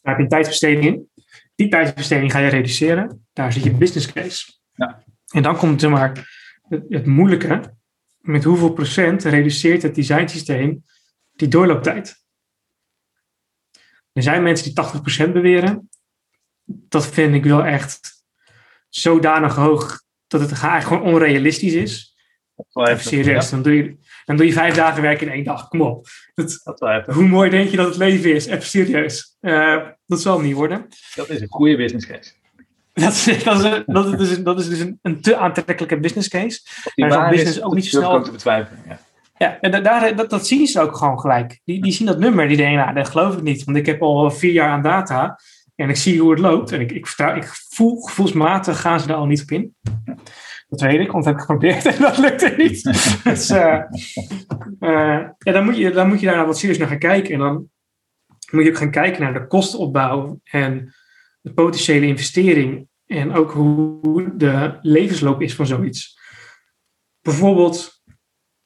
heb je een tijdsbesteding in. Die tijdsbesteding ga je reduceren. Daar zit je business case. Ja. En dan komt zeg maar, het, het moeilijke. Met hoeveel procent reduceert het designsysteem die doorlooptijd? Er zijn mensen die 80% beweren. Dat vind ik wel echt zodanig hoog dat het eigenlijk gewoon onrealistisch is. Is Even serieus. Dan, doe je, dan doe je vijf dagen werk in één dag. Kom op. Dat, dat is hoe mooi denk je dat het leven is? Even serieus. Eh, dat zal hem niet worden. Dat is een goede business case. Dat is, dat is, dat is, dus, een, dat is dus een, een te aantrekkelijke business case. Maar zo'n waar business is, ook niet zo snel- te betwijfelen. Ja. Ja, en da- daar, dat, dat zien ze ook gewoon gelijk. Die, die zien dat nummer, die denken, nou, dat geloof ik niet. Want ik heb al vier jaar aan data en ik zie hoe het loopt. En ik, ik, vertrouw, ik voel, gevoelsmatig gaan ze daar al niet op in. Dat weet ik, want dat heb ik geprobeerd en dat lukte niet. dus, eh, eh, ja, dan, moet je, dan moet je daar wat serieus naar gaan kijken. En dan moet je ook gaan kijken naar de kostenopbouw en de potentiële investering. En ook hoe de levensloop is van zoiets. Bijvoorbeeld,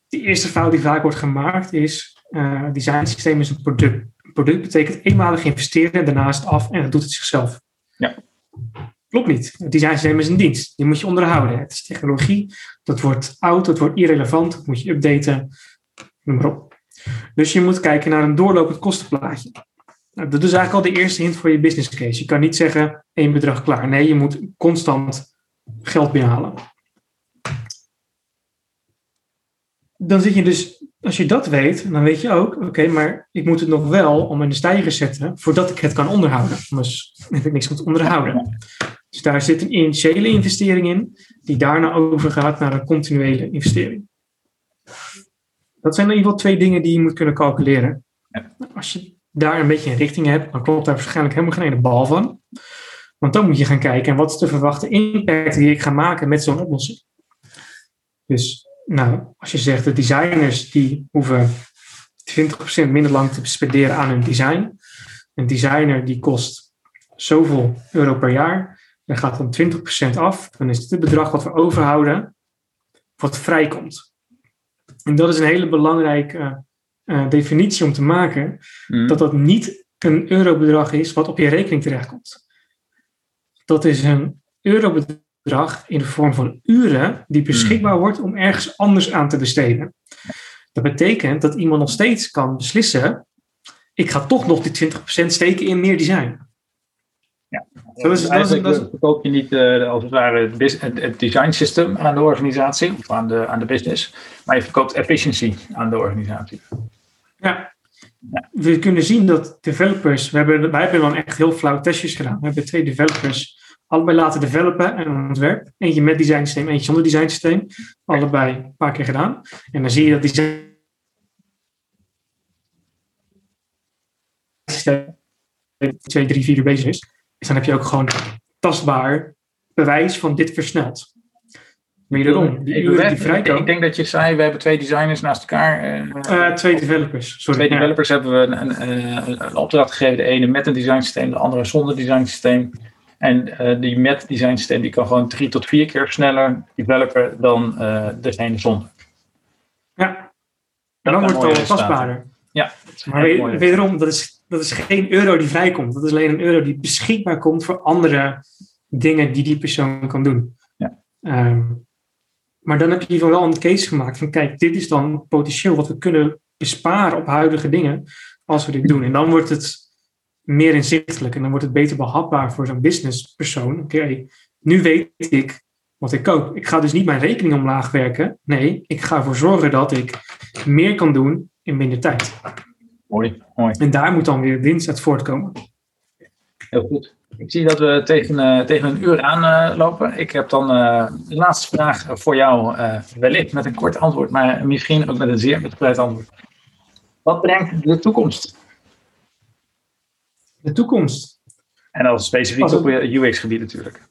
de eerste fout die vaak wordt gemaakt is: eh design systeem is een product. Een product betekent eenmalig investeren en daarna is het af en het doet het zichzelf. Ja. Klopt niet. Het design systeem is een dienst. Die moet je onderhouden. Het is technologie. Dat wordt oud, dat wordt irrelevant. Dat moet je updaten. Noem maar op. Dus je moet kijken naar een doorlopend kostenplaatje. Nou, dat is eigenlijk al de eerste hint voor je business case. Je kan niet zeggen één bedrag klaar. Nee, je moet constant geld binnenhalen. Dan zit je dus, als je dat weet, dan weet je ook, oké, maar ik moet het nog wel om in de stijger zetten voordat ik het kan onderhouden. Anders heb ik niks om te onderhouden. Dus daar zit een initiële investering in, die daarna overgaat naar een continuele investering. Dat zijn in ieder geval twee dingen die je moet kunnen calculeren. Als je daar een beetje een richting hebt, dan klopt daar waarschijnlijk helemaal geen ene bal van. Want dan moet je gaan kijken, wat is de verwachte impact die ik ga maken met zo'n oplossing. Dus nou, als je zegt, de designers die hoeven 20% minder lang te spenderen aan hun design. Een designer die kost zoveel euro per jaar. Dan gaat dan 20% af. Dan is dit het bedrag wat we overhouden, wat vrijkomt. En dat is een hele belangrijke eh, definitie om te maken. Mhm. Dat dat niet een eurobedrag is wat op je rekening terechtkomt. Dat is een eurobedrag in de vorm van uren die beschikbaar wordt om ergens anders aan te besteden. Dat betekent dat iemand nog steeds kan beslissen: ik ga toch nog die 20% steken in meer design. Is- dat is- Eigenlijk dat is- verkoop je niet eh, als het ware het, design system aan de organisatie of aan de, aan de business, maar je verkoopt efficiency aan de organisatie. Ja. We kunnen zien dat developers, we hebben, wij hebben dan echt heel flauw testjes gedaan. We hebben twee developers allebei laten developen en ontwerp. Eentje met design systeem, eentje zonder design systeem. Allebei een paar keer gedaan. En dan zie je dat design systeem twee, drie, vier uur bezig is. Dus dan heb je ook gewoon tastbaar bewijs van dit versneld. Wederom, die Ik, uren die denk dat je zei, we hebben twee designers naast elkaar. Eh, twee developers, sorry. twee developers hebben we een, een, opdracht gegeven. De ene met een design systeem, de andere zonder design En die met design stand die kan gewoon drie tot vier keer sneller developen dan degene zonder. Ja, en dan wordt het al vastbaarder. Ja, maar wederom, dat is, dat is geen euro die vrijkomt. Dat is alleen een euro die beschikbaar komt voor andere dingen die die persoon kan doen. Ja. Ehm, maar dan heb je hiervan wel een case gemaakt van kijk, dit is dan potentieel wat we kunnen besparen op huidige dingen als we dit doen. En dan wordt het meer inzichtelijk en dan wordt het beter behapbaar voor zo'n businesspersoon. Oké, nu weet ik wat ik koop. Ik ga dus niet mijn rekening omlaag werken. Nee, ik ga ervoor zorgen dat ik meer kan doen in minder tijd. Mooi, mooi. En daar moet dan weer winst uit voortkomen. Heel goed. Ik zie dat we tegen, uh, tegen een uur aanlopen. Uh, ik heb dan uh, de laatste vraag voor jou, wellicht met een kort antwoord, maar misschien ook met een zeer uitgebreid antwoord. Wat brengt de toekomst? De toekomst? En dan specifiek op UX-gebied natuurlijk.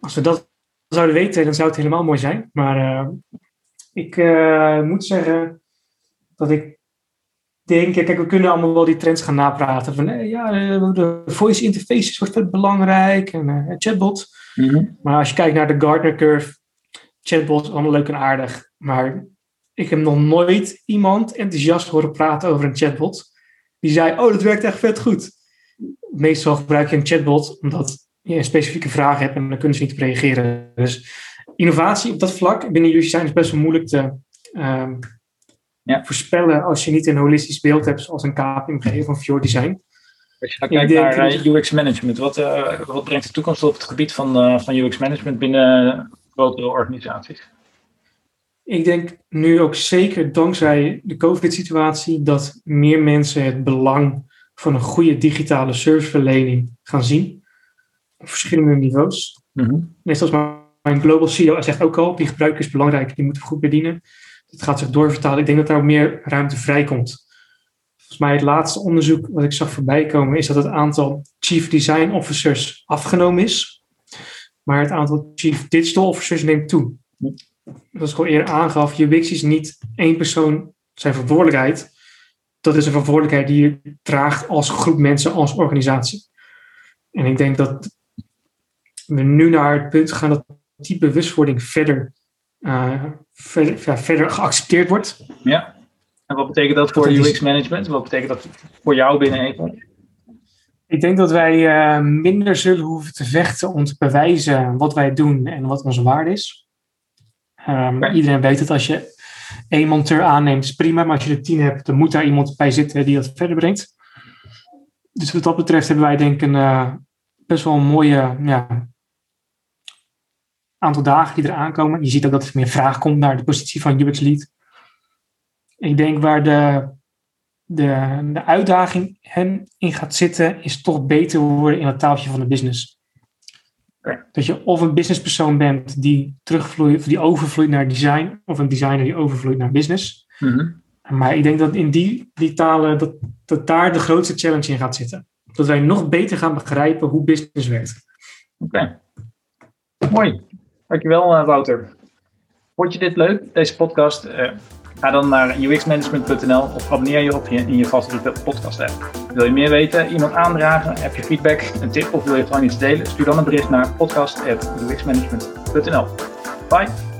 Als we dat zouden weten, dan zou het helemaal mooi zijn. Maar ik moet zeggen dat ik denk, kijk, we kunnen allemaal wel die trends gaan napraten. Van eh, ja, de voice interfaces wordt belangrijk en uh, chatbot. Mhm. Maar als je kijkt naar de Gartner curve, chatbots allemaal leuk en aardig. Maar ik heb nog nooit iemand enthousiast horen praten over een chatbot. Die zei, oh, dat werkt echt vet goed. Meestal gebruik je een chatbot omdat je een specifieke vraag hebt en dan kunnen ze niet op reageren. Dus innovatie op dat vlak binnen jullie zijn is best wel moeilijk te, uh, ja. voorspellen als je niet een holistisch beeld hebt, zoals een KPMG of een Fjord Design. Als je kijkt naar uh, UX management, wat, uh, wat brengt de toekomst op het gebied van, uh, van UX management binnen grotere organisaties? Ik denk nu ook zeker dankzij de COVID-situatie dat meer mensen het belang van een goede digitale serviceverlening gaan zien. Op verschillende niveaus. Mm -hmm. Net mijn global CEO zegt ook al, die gebruik is belangrijk, die moeten we goed bedienen het gaat zich doorvertalen. Ik denk dat ook meer ruimte vrijkomt. Volgens mij het laatste onderzoek wat ik zag voorbij komen is dat het aantal Chief Design Officers afgenomen is. Maar het aantal Chief Digital Officers neemt toe. Dat is gewoon eerder aangaf, UX is niet één persoon zijn verantwoordelijkheid. Dat is een verantwoordelijkheid die je draagt als groep mensen, als organisatie. En ik denk dat we nu naar het punt gaan dat die bewustwording verder uh, verder, verder, geaccepteerd wordt. Ja. En wat betekent dat voor UX management? Wat betekent dat voor jou binnen Apple? Ik denk dat wij uh, minder zullen hoeven te vechten om te bewijzen wat wij doen en wat onze waarde is. Um, Iedereen weet dat als je één monteur aanneemt, is prima. Maar als je er tien hebt, dan moet daar iemand bij zitten die dat verder brengt. Dus wat dat betreft hebben wij denk ik een, uh, best wel een mooie ja, aantal dagen die eraan komen. Je ziet ook dat er meer vraag komt naar de positie van UX lead. Ik denk waar de, de, de uitdaging hen in gaat zitten, is toch beter worden in het taaltje van de business. Dat je of een businesspersoon bent die terugvloeit, die overvloeit naar design, of een designer die overvloeit naar business. Mm Maar ik denk dat in die, die talen, dat, dat daar de grootste challenge in gaat zitten. Dat wij nog beter gaan begrijpen hoe business werkt. Oké. Mooi. Dankjewel, uh, Wouter. Vond je dit leuk, deze podcast? Uh, ga dan naar uxmanagement.nl of abonneer je op je in je favoriete podcast app. Wil je meer weten, iemand aandragen, heb je feedback, een tip of wil je gewoon iets delen? Stuur dan een bericht naar podcast.uxmanagement.nl. Bye!